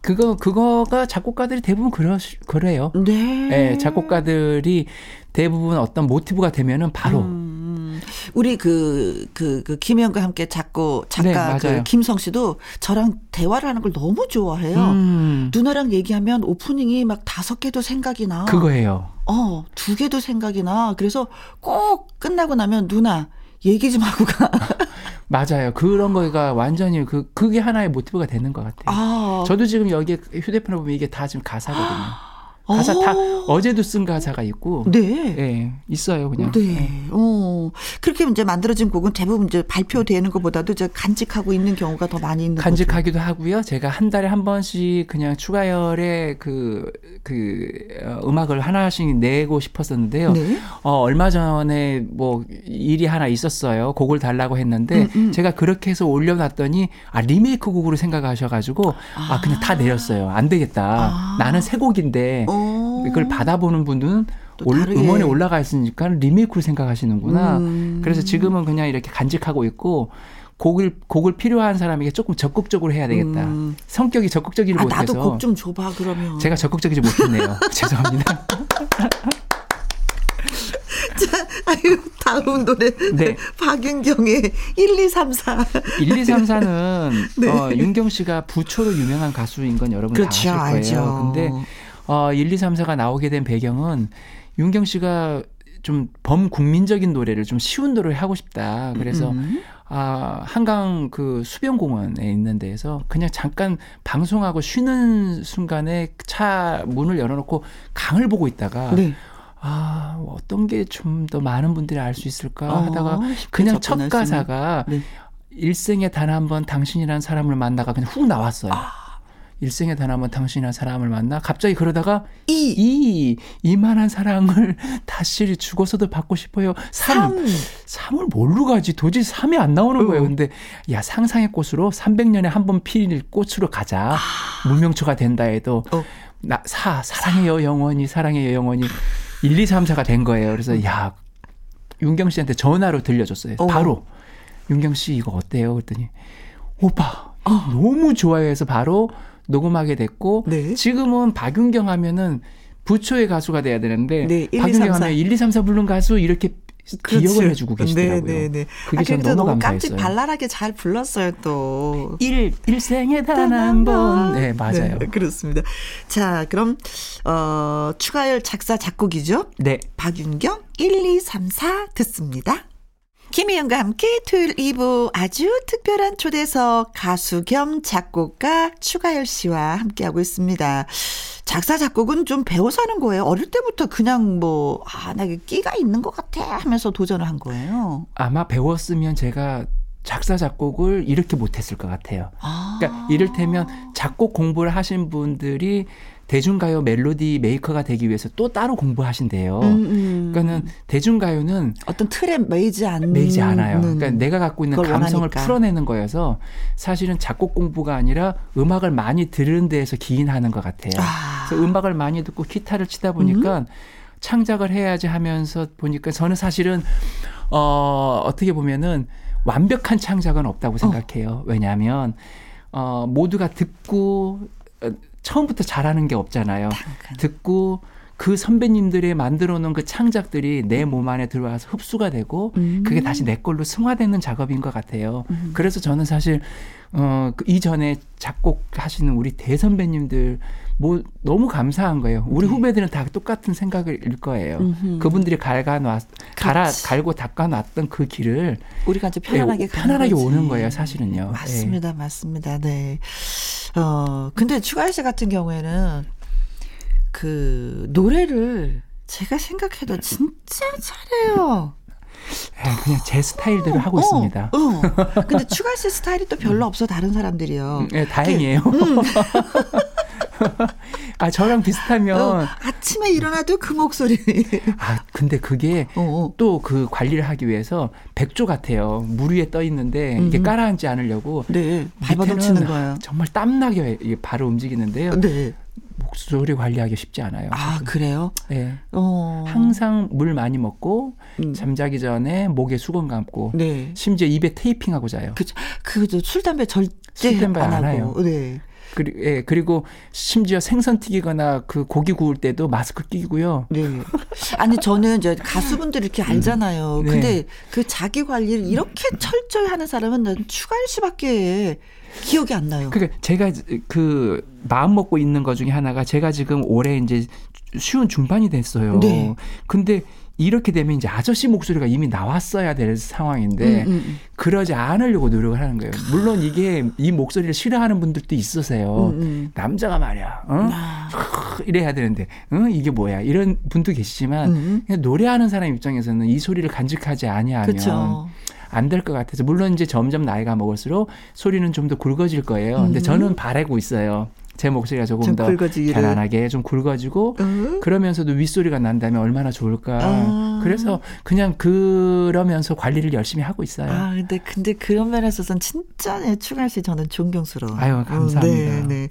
그거 그거가 작곡가들이 대부분 그러 그래요. 네. 예, 작곡가들이 대부분 어떤 모티브가 되면은 바로 음, 우리 그, 그, 그, 김혜영과 함께 작곡, 네, 작가, 그, 맞아요. 김성 씨도 저랑 대화를 하는 걸 너무 좋아해요. 음, 누나랑 얘기하면 오프닝이 막 다섯 개도 생각이 나. 그거예요. 어, 두 개도 생각이 나. 그래서 꼭 끝나고 나면 누나, 얘기 좀 하고 가. *laughs* 맞아요. 그런 거가 완전히 그 그게 하나의 모티브가 되는 것 같아요. 아. 저도 지금 여기 휴대폰에 보면 이게 다 지금 가사거든요. 가사 다 어. 어제도 쓴 가사가 있고, 네. 예, 있어요 그냥. 네. 어. 그렇게 이제 만들어진 곡은 대부분 이제 발표되는 것보다도 이제 간직하고 있는 경우가 더 많이 있는 거죠. 간직하기도 하고요. 제가 한 달에 한 번씩 그냥 추가열의 그, 그, 어, 음악을 하나씩 내고 싶었었는데요. 네. 어, 얼마 전에 뭐 일이 하나 있었어요. 곡을 달라고 했는데 음, 음. 제가 그렇게 해서 올려놨더니 아, 리메이크 곡으로 생각하셔가지고 아, 그냥 다 내렸어요. 안 되겠다. 아. 나는 새 곡인데 어. 이걸 받아보는 분들은 또 올-. 음원에 올라가 있으니까 리메이크로 생각하시는구나. 음. 그래서 지금은 그냥 이렇게 간직하고 있고 곡을 곡을 필요한 사람에게 조금 적극적으로 해야 되겠다. 음. 성격이 적극적이지 아, 못해서 나도 곡 좀 줘봐, 그러면. 제가 적극적이지 못했네요. *laughs* *laughs* 죄송합니다. *laughs* 아유, 다음 노래. 네. 박윤경의 1, 2, 3, 4. 1, 2, 3, 4는 네. 어, 윤경 씨가 부초로 유명한 가수인 건 여러분 그렇죠, 다 아실 거예요. 알죠. 근데 어, 1, 2, 3, 4가 나오게 된 배경은 윤경 씨가 좀 범국민적인 노래를 좀 쉬운 노래를 하고 싶다. 그래서 음. 아, 한강 그 수변공원에 있는 데에서 그냥 잠깐 방송하고 쉬는 순간에 차 문을 열어놓고 강을 보고 있다가 네. 아, 어떤 게 좀 더 많은 분들이 알 수 있을까 어, 하다가 쉽게 그냥 첫. 가사가 네. 일생에 단 한 번 당신이라는 사람을 만나가 그냥 훅 나왔어요. 아. 일생에 단 한 번 당신이라는 사람을 만나 갑자기 그러다가 이, 이 이만한 사랑을 *laughs* 다시 죽어서도 받고 싶어요. 삼 3. 삼을 뭘로 가지? 도저히 삼이 안 나오는 거예요. 어. 근데 야 상상의 꽃으로 300년에 한번필 꽃으로 가자. 무명초가 된다 해도 어. 나 사 사랑해요 영원히 사랑해요 영원히 1, 2, 3, 4가 된 거예요. 그래서 야 윤경 씨한테 전화로 들려줬어요. 어. 바로 윤경 씨 이거 어때요? 그랬더니 오빠 이거 너무 좋아해서 바로 녹음하게 됐고 네. 지금은 박윤경 하면은 부초의 가수가 돼야 되는데 네, 1, 2, 3, 박윤경 4. 하면 1, 2, 3, 4 부른 가수 이렇게 기억을 해주고 계시더라고요. 네, 네, 네. 그게 아, 전 그래도 너무 너무 감사했어요. 깜찍 발랄하게 잘 불렀어요, 또. 일 일생에 단 한 번. 네, 맞아요. 네, 그렇습니다. 자, 그럼, 어, 추가열 작사, 작곡이죠? 네. 박윤경 1, 2, 3, 4 듣습니다. 김희영과 함께 토요일 2부 아주 특별한 초대석 가수 겸 작곡가 추가열 씨와 함께하고 있습니다. 작사, 작곡은 좀 배워서 하는 거예요. 어릴 때부터 그냥 뭐, 아, 나 끼가 있는 것 같아 하면서 도전을 한 거예요. 아마 배웠으면 제가 작사 작곡을 이렇게 못했을 것 같아요. 아. 그러니까 이를테면 작곡 공부를 하신 분들이 대중가요 멜로디 메이커가 되기 위해서 또 따로 공부하신대요. 음, 음. 그러니까는 대중가요는 어떤 틀에 매이지 않는. 매이지 않아요. 그러니까 내가 갖고 있는 음. 감성을 원하니까. 풀어내는 거여서 사실은 작곡 공부가 아니라 음악을 많이 들은 데에서 기인하는 것 같아요. 아. 그래서 음악을 많이 듣고 기타를 치다 보니까 창작을 해야지 하면서 보니까 저는 사실은 어 어떻게 보면은 완벽한 창작은 없다고 생각해요. 왜냐하면 어 모두가 듣고 어, 처음부터 잘하는 게 없잖아요. 듣고 그 선배님들이 만들어 놓은 그 창작들이 내 몸 안에 들어와서 흡수가 되고 음. 그게 다시 내 걸로 승화되는 작업인 것 같아요. 그래서 저는 사실 어, 그 이전에 작곡하시는 우리 대선배님들 뭐 너무 감사한 거예요. 우리 후배들은 다 똑같은 생각일 거예요. 네. 음흠. 그분들이 갈가놨, 갈아. 갈고 닦아놨던 그 길을 우리가 이제 편안하게 예, 가는 편안하게 거지. 오는 거예요, 사실은요. 예. 맞습니다, 맞습니다. 네. 어, 근데 추가열 씨 같은 경우에는 그 노래를 제가 생각해도 진짜 잘해요. 예, 그냥 제 스타일대로 하고 어, 있습니다. 어. 근데 추가열 씨 스타일이 또 별로 없어 다른 사람들이요. 예, 다행이에요. 음. *laughs* 아, 저랑 비슷하면 어, 아침에 일어나도 그 목소리. 아, 근데 그게 어, 어. 또그 관리를 하기 위해서 백조 같아요. 물 위에 떠 있는데 이게 음. 깔아앉지 않으려고 네, 밑에는 넘치는 거예요. 정말 땀 나게 이게 바로 움직이는데요. 네. 목소리 관리하기 쉽지 않아요. 아, 그래요? 예. 어. 항상 물 많이 먹고 음. 잠자기 전에 목에 수건 감고 네. 심지어 입에 테이핑하고 자요. 그, 그, 술, 담배 절대 술, 담배 안 안 하고. 네. 그리, 예, 그리고 심지어 생선 튀기거나 그 고기 구울 때도 마스크 끼고요. 네. 아니 저는 이제 가수분들 이렇게 알잖아요. 네. 근데 그 자기 관리를 이렇게 철저히 하는 사람은 난 추가할 씨밖에 기억이 안 나요. 그러니까 제가 그 마음 먹고 있는 것 중에 하나가 제가 지금 올해 이제 쉬운 중반이 됐어요. 네. 근데 이렇게 되면 이제 아저씨 목소리가 이미 나왔어야 될 상황인데 음, 음, 그러지 않으려고 노력을 하는 거예요. 물론 이게 이 목소리를 싫어하는 분들도 있으세요. 음, 음. 남자가 말이야, 어? 아, 이래야 되는데, 어? 이게 뭐야? 이런 분도 계시지만 음. 그냥 노래하는 사람 입장에서는 이 소리를 간직하지 아니하면 그렇죠. 안될것 같아서 물론 이제 점점 나이가 먹을수록 소리는 좀 더 굵어질 거예요. 근데 음. 저는 바라고 있어요. 제 목소리가 조금 좀 더 굵어지기를. 편안하게 좀 굵어지고 어? 그러면서도 윗소리가 난다면 얼마나 좋을까. 아. 그래서 그냥 그러면서 관리를 열심히 하고 있어요. 아, 근데 근데 그런 면에서는 진짜 네, 추가할 씨 저는 존경스러워. 아유, 감사합니다. 네, 네.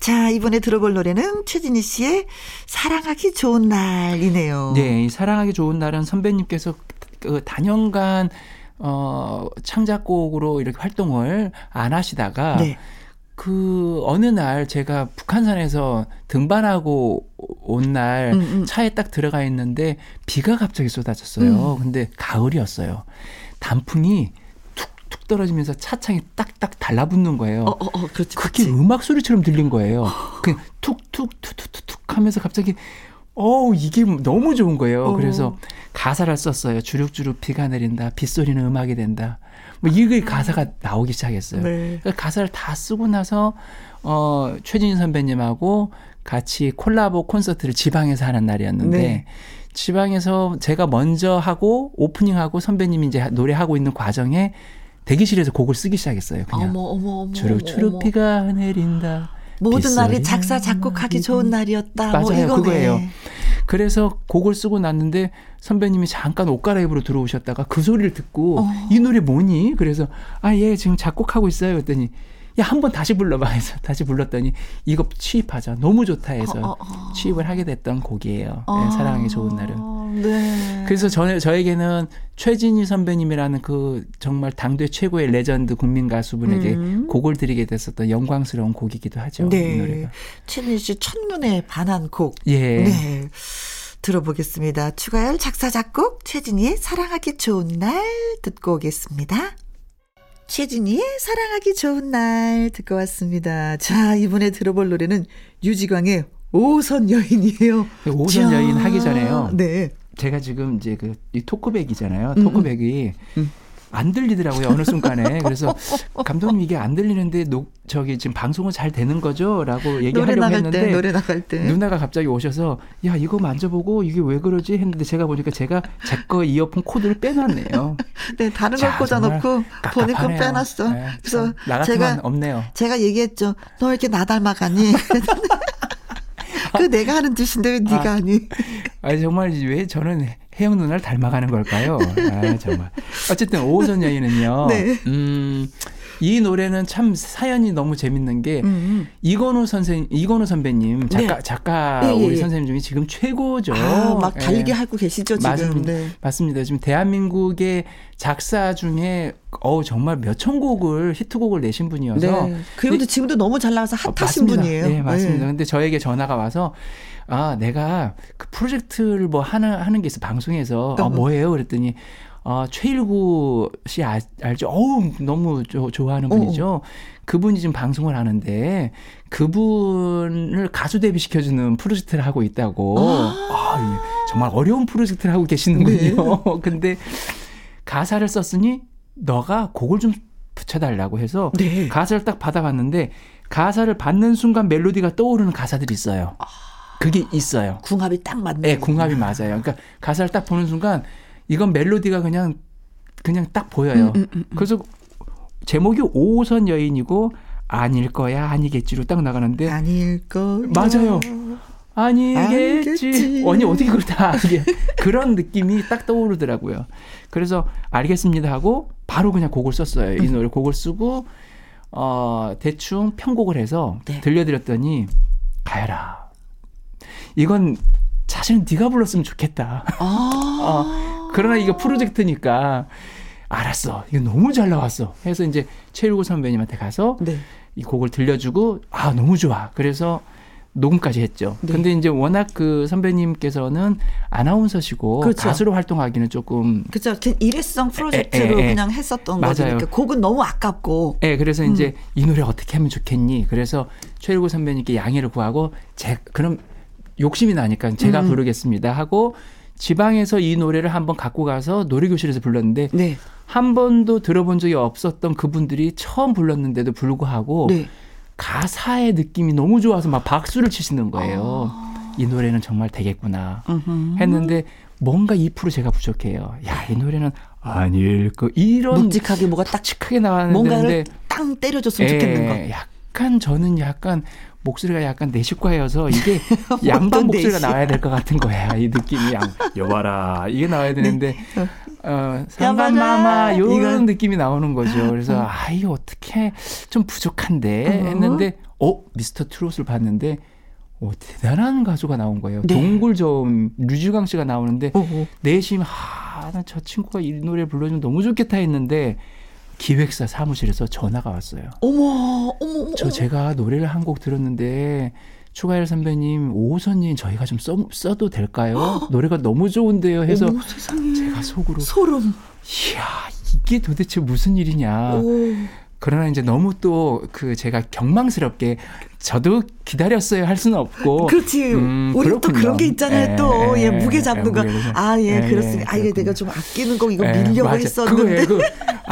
자 이번에 들어볼 노래는 최진희 씨의 사랑하기 좋은 날이네요. 네, 이 사랑하기 좋은 날은 선배님께서 그 단연간 어 창작곡으로 이렇게 활동을 안 하시다가 네. 그 어느 날 제가 북한산에서 등반하고 온날 음, 음. 차에 딱 들어가 있는데 비가 갑자기 쏟아졌어요. 음. 근데 가을이었어요. 단풍이 툭툭 떨어지면서 차창에 딱딱 달라붙는 거예요. 어, 어, 어, 그렇지, 그게 그렇지. 음악 소리처럼 들린 거예요. 그 툭툭 툭툭툭툭 하면서 갑자기 어우 이게 너무 좋은 거예요. 어. 그래서 가사를 썼어요. 주룩주룩 비가 내린다. 빗소리는 음악이 된다. 뭐 이게 가사가 나오기 시작했어요. 네. 그 가사를 다 쓰고 나서 어 최진희 선배님하고 같이 콜라보 콘서트를 지방에서 하는 날이었는데 네. 지방에서 제가 먼저 하고 오프닝하고 선배님이 이제 노래하고 있는 과정에 대기실에서 곡을 쓰기 시작했어요. 그냥 어머 어머 어머. 주룩 주룩 어머. 비가 내린다. 모든 날이 작사 작곡하기 좋은 날이었다. 뭐 맞아요, 이거네. 그거예요. 그래서 곡을 쓰고 났는데 선배님이 잠깐 옷 갈아입으러 들어오셨다가 그 소리를 듣고 어. 이 노래 뭐니? 그래서 아 예 지금 작곡하고 있어요. 그랬더니 야 한 번 다시 불러봐 해서 *laughs* 다시 불렀더니 이거 취입하자 너무 좋다 해서 어, 어, 어. 취입을 하게 됐던 곡이에요. 아, 네, 사랑하기 좋은 날은. 네. 그래서 저, 저에게는 최진희 선배님이라는 그 정말 당대 최고의 레전드 국민 가수분에게 음. 곡을 드리게 됐었던 영광스러운 곡이기도 하죠. 이 네. 노래가. 최진희 씨 첫눈에 반한 곡. 예. 네. 들어보겠습니다. 추가열 작사 작곡 최진희의 사랑하기 좋은 날 듣고 오겠습니다. 최진희의 사랑하기 좋은 날 듣고 왔습니다. 자, 이번에 들어볼 노래는 유지광의 5호선 여인이에요. 5호선 자, 여인 하기 전에요. 네. 제가 지금 이제 그 이 talkback이잖아요. 음, talkback이 음. 안 들리더라고요 어느 순간에 그래서 *laughs* 감독님 이게 안 들리는데 노, 저기 지금 방송은 잘 되는 거죠?라고 얘기하려고 나갈 했는데 때, 노래 나갈 때. 누나가 갑자기 오셔서 야 이거 만져보고 이게 왜 그러지 했는데 제가 보니까 제가 제 거 이어폰 코드를 빼놨네요. *laughs* 네, 다른 자, 걸 꽂아놓고 본인 거. 빼놨어. 네, 그래서 제가 없네요. 제가 얘기했죠. 너 이렇게 나 닮아가니? *laughs* 그 내가 하는 짓인데 왜 네가 아. 하니? 아 정말 왜 저는 혜영 누나를 닮아가는 걸까요? 아 정말. 어쨌든 오호선 여인은요. *laughs* 네. 음 이 노래는 참 사연이 너무 재밌는 게 음. 이건우 선생 이건우 선배님 작가 네. 작가 예, 예, 우리 예. 선생님 중에 지금 최고죠. 아, 막 예. 달리게 하고 계시죠, 지금. 맞습니다. 네. 맞습니다. 지금 대한민국의 작사 중에 어 정말 몇천 곡을 히트곡을 내신 분이어서 네. 그리고 지금도 너무 잘 나와서 어, 핫하신 맞습니다. 분이에요. 네, 맞습니다. 네. 근데 저에게 전화가 와서 아, 내가 그 프로젝트를 뭐 하는 하는 게 있어 방송에서 아, 어. 뭐예요? 그랬더니 어, 최일구 씨 아, 알죠? 어우, 너무 조, 좋아하는 어. 분이죠. 그분이 지금 방송을 하는데 그분을 가수 데뷔시켜주는 프로젝트를 하고 있다고. 아, 예. 정말 어려운 프로젝트를 하고 계시는군요. 네. *laughs* 근데 가사를 썼으니 너가 곡을 좀 붙여달라고 해서 네. 가사를 딱 받아봤는데 가사를 받는 순간 멜로디가 떠오르는 가사들이 있어요. 그게 있어요. 궁합이 딱 맞네. 네, 궁합이 맞아요. 그러니까 가사를 딱 보는 순간 이건 멜로디가 그냥 그냥 딱 보여요. 음, 음, 음. 그래서 제목이 5호선 여인이고 아닐 거야 아니겠지로 딱 나가는데 아닐 거. 맞아요. 아니겠지. 아니 어떻게 그걸 다 알게 그런 느낌이 딱 떠오르더라고요. 그래서 알겠습니다 하고 바로 그냥 곡을 썼어요. 음. 이 노래 곡을 쓰고 어 대충 편곡을 해서 네. 들려드렸더니 가야라. 이건 사실은 네가 불렀으면 좋겠다. 아. *laughs* 어, 그러나 이거 프로젝트니까 알았어. 이거 너무 잘 나왔어. 해서 이제 최일구 선배님한테 가서 네. 이 곡을 들려주고 아 너무 좋아. 그래서 녹음까지 했죠. 네. 근데 이제 워낙 그 선배님께서는 아나운서시고 그렇죠. 가수로 활동하기는 조금 그죠. 그 일회성 프로젝트로 에, 에, 에. 그냥 했었던 맞아요. 거니까 곡은 너무 아깝고. 예, 그래서 음. 이제 이 노래 어떻게 하면 좋겠니? 그래서 최일구 선배님께 양해를 구하고 제 그럼 욕심이 나니까 제가 음. 부르겠습니다 하고 지방에서 이 노래를 한번 갖고 가서 노래교실에서 불렀는데 네. 한 번도 들어본 적이 없었던 그분들이 처음 불렀는데도 불구하고 네. 가사의 느낌이 너무 좋아서 막 박수를 치시는 거예요. 이 노래는 정말 되겠구나 아. 음흠. 했는데 뭔가 2% 제가 부족해요. 야, 이 노래는 아닐 거 이런 묵직하게 뭐가 딱 묵직하게 나왔는데 뭔가를 땅 때려줬으면 좋겠는 거. 예, 약간 저는 약간 목소리가 약간 내식과여서 이게 *laughs* 양반 목소리가? 나와야 될 것 같은 거야. 이 느낌이 양 여봐라 이게 나와야 되는데 어, 상반마마 여봐라. 요런 이건- 느낌이 나오는 거죠. 그래서 아 이거 어떻게 좀 부족한데 어. 했는데 어 미스터 트롯을 봤는데 어, 대단한 가수가 나온 거예요. 네. 동굴좀 류주강 씨가 나오는데 오호. 내심 하, 나저 친구가 이 노래 불러주면 너무 좋겠다 했는데 기획사 사무실에서 전화가 왔어요. 어머, 어머, 어머. 저 제가 노래를 한 곡 들었는데 추가열 선배님 오호선님 저희가 좀 써, 써도 될까요? 노래가 너무 좋은데요. 해서 어머. 제가 속으로 소름. 이야 이게 도대체 무슨 일이냐. 오. 그러나 이제 너무 또 그 제가 경망스럽게 저도 기다렸어요 할 수는 없고 그렇지. 음, 우리 또 그렇군요. 그런 게 있잖아요. 예, 또, 예, 예, 무게 예, 잡는 거. 무게를 잡- 아, 예, 예, 그렇습니다. 아, 예, 이게 내가. 좀 아끼는 곡 이거 예, 밀려고. 했었는데. 그거예요.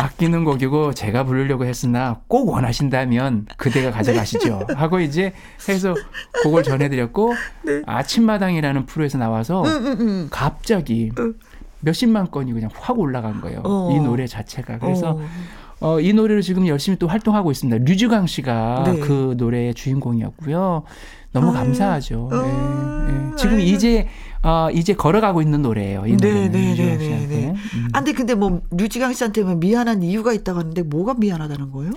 그 아끼는 곡이고 제가 부르려고 했으나 꼭 원하신다면 그대가 가져가시죠. 하고 이제 해서 곡을 전해드렸고 아침마당이라는 프로에서 나와서 네. 응, 응, 응. 갑자기 몇십만 건이 그냥 확 올라간 거예요. 어. 이 노래 자체가. 그래서 어. 어, 이 노래를 지금 열심히 또 활동하고 있습니다. 류주강 씨가 네. 그 노래의 주인공이었고요. 너무 아유, 감사하죠. 예, 어, 예. 지금 아유. 이제 어, 이제 걸어가고 있는 노래예요. 이 네, 네, 네, 네. 네. 음. 아, 근데 근데 뭐 류지강 씨한테 뭐 미안한 이유가 있다고 하는데 뭐가 미안하다는 거예요?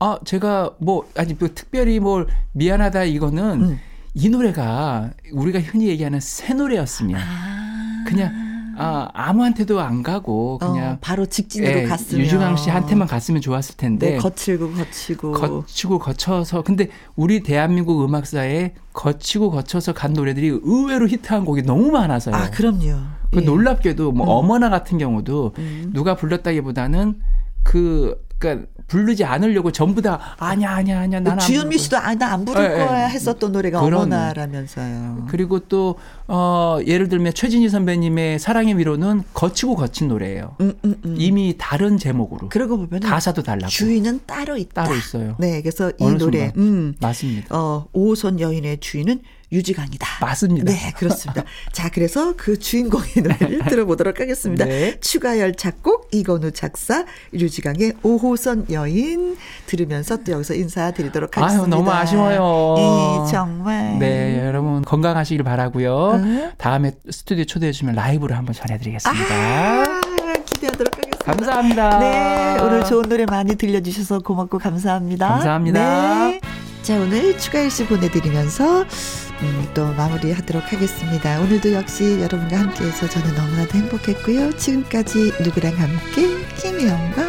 아, 제가 뭐 아니 뭐 특별히 뭘 미안하다 이거는 음. 이 노래가 우리가 흔히 얘기하는 새 노래였으면 아. 그냥 아, 아무한테도 안 가고 그냥 어, 바로 직진으로 예, 갔으면 유주강 씨한테만 갔으면 좋았을 텐데 네, 거칠고 거치고 거치고 거쳐서 근데 우리 대한민국 음악사에 거치고 거쳐서 간 노래들이 의외로 히트한 곡이 너무 많아서요. 아 그럼요. 그 예. 놀랍게도 뭐 음. 어머나 같은 경우도 음. 누가 불렀다기보다는 그 그러니까 부르지 않으려고 전부 다 아냐 아냐 아냐 나는 안 주현미 씨도 아나안 부를 예, 예. 거야 했었던 노래가 그런- 어머나라면서요. 그리고 또 어, 예를 들면 최진희 선배님의 사랑의 위로는 거치고 거친 노래예요. 음, 음, 음. 이미 다른 제목으로 그러고 보면 가사도 달라고 주인은 따로 있다. 따로 있어요. 네, 그래서 이 노래 순간. 음, 맞습니다. 어, 오호선 여인의 주인은 유지강이다. 맞습니다. 네, 그렇습니다. 자, 그래서 그 주인공의 노래를 *laughs* 들어보도록 하겠습니다. 네. 추가열 작곡, 이건우 작사, 유지강의 오호선 여인 들으면서 또 여기서 인사드리도록 하겠습니다. 아유 너무 아쉬워요. 예, 정말. 네, 여러분 건강하시길 바라고요. 네. 다음에 스튜디오 초대해 주시면 라이브로 한번 전해드리겠습니다. 아, 기대하도록 하겠습니다. 감사합니다. 네, 오늘 좋은 노래 많이 들려주셔서 고맙고 감사합니다. 감사합니다. 네. 자, 오늘 추가 일시 보내드리면서 음, 또 마무리하도록 하겠습니다. 오늘도 역시 여러분과 함께해서 저는 너무나도 행복했고요. 지금까지 누구랑 함께 김혜영과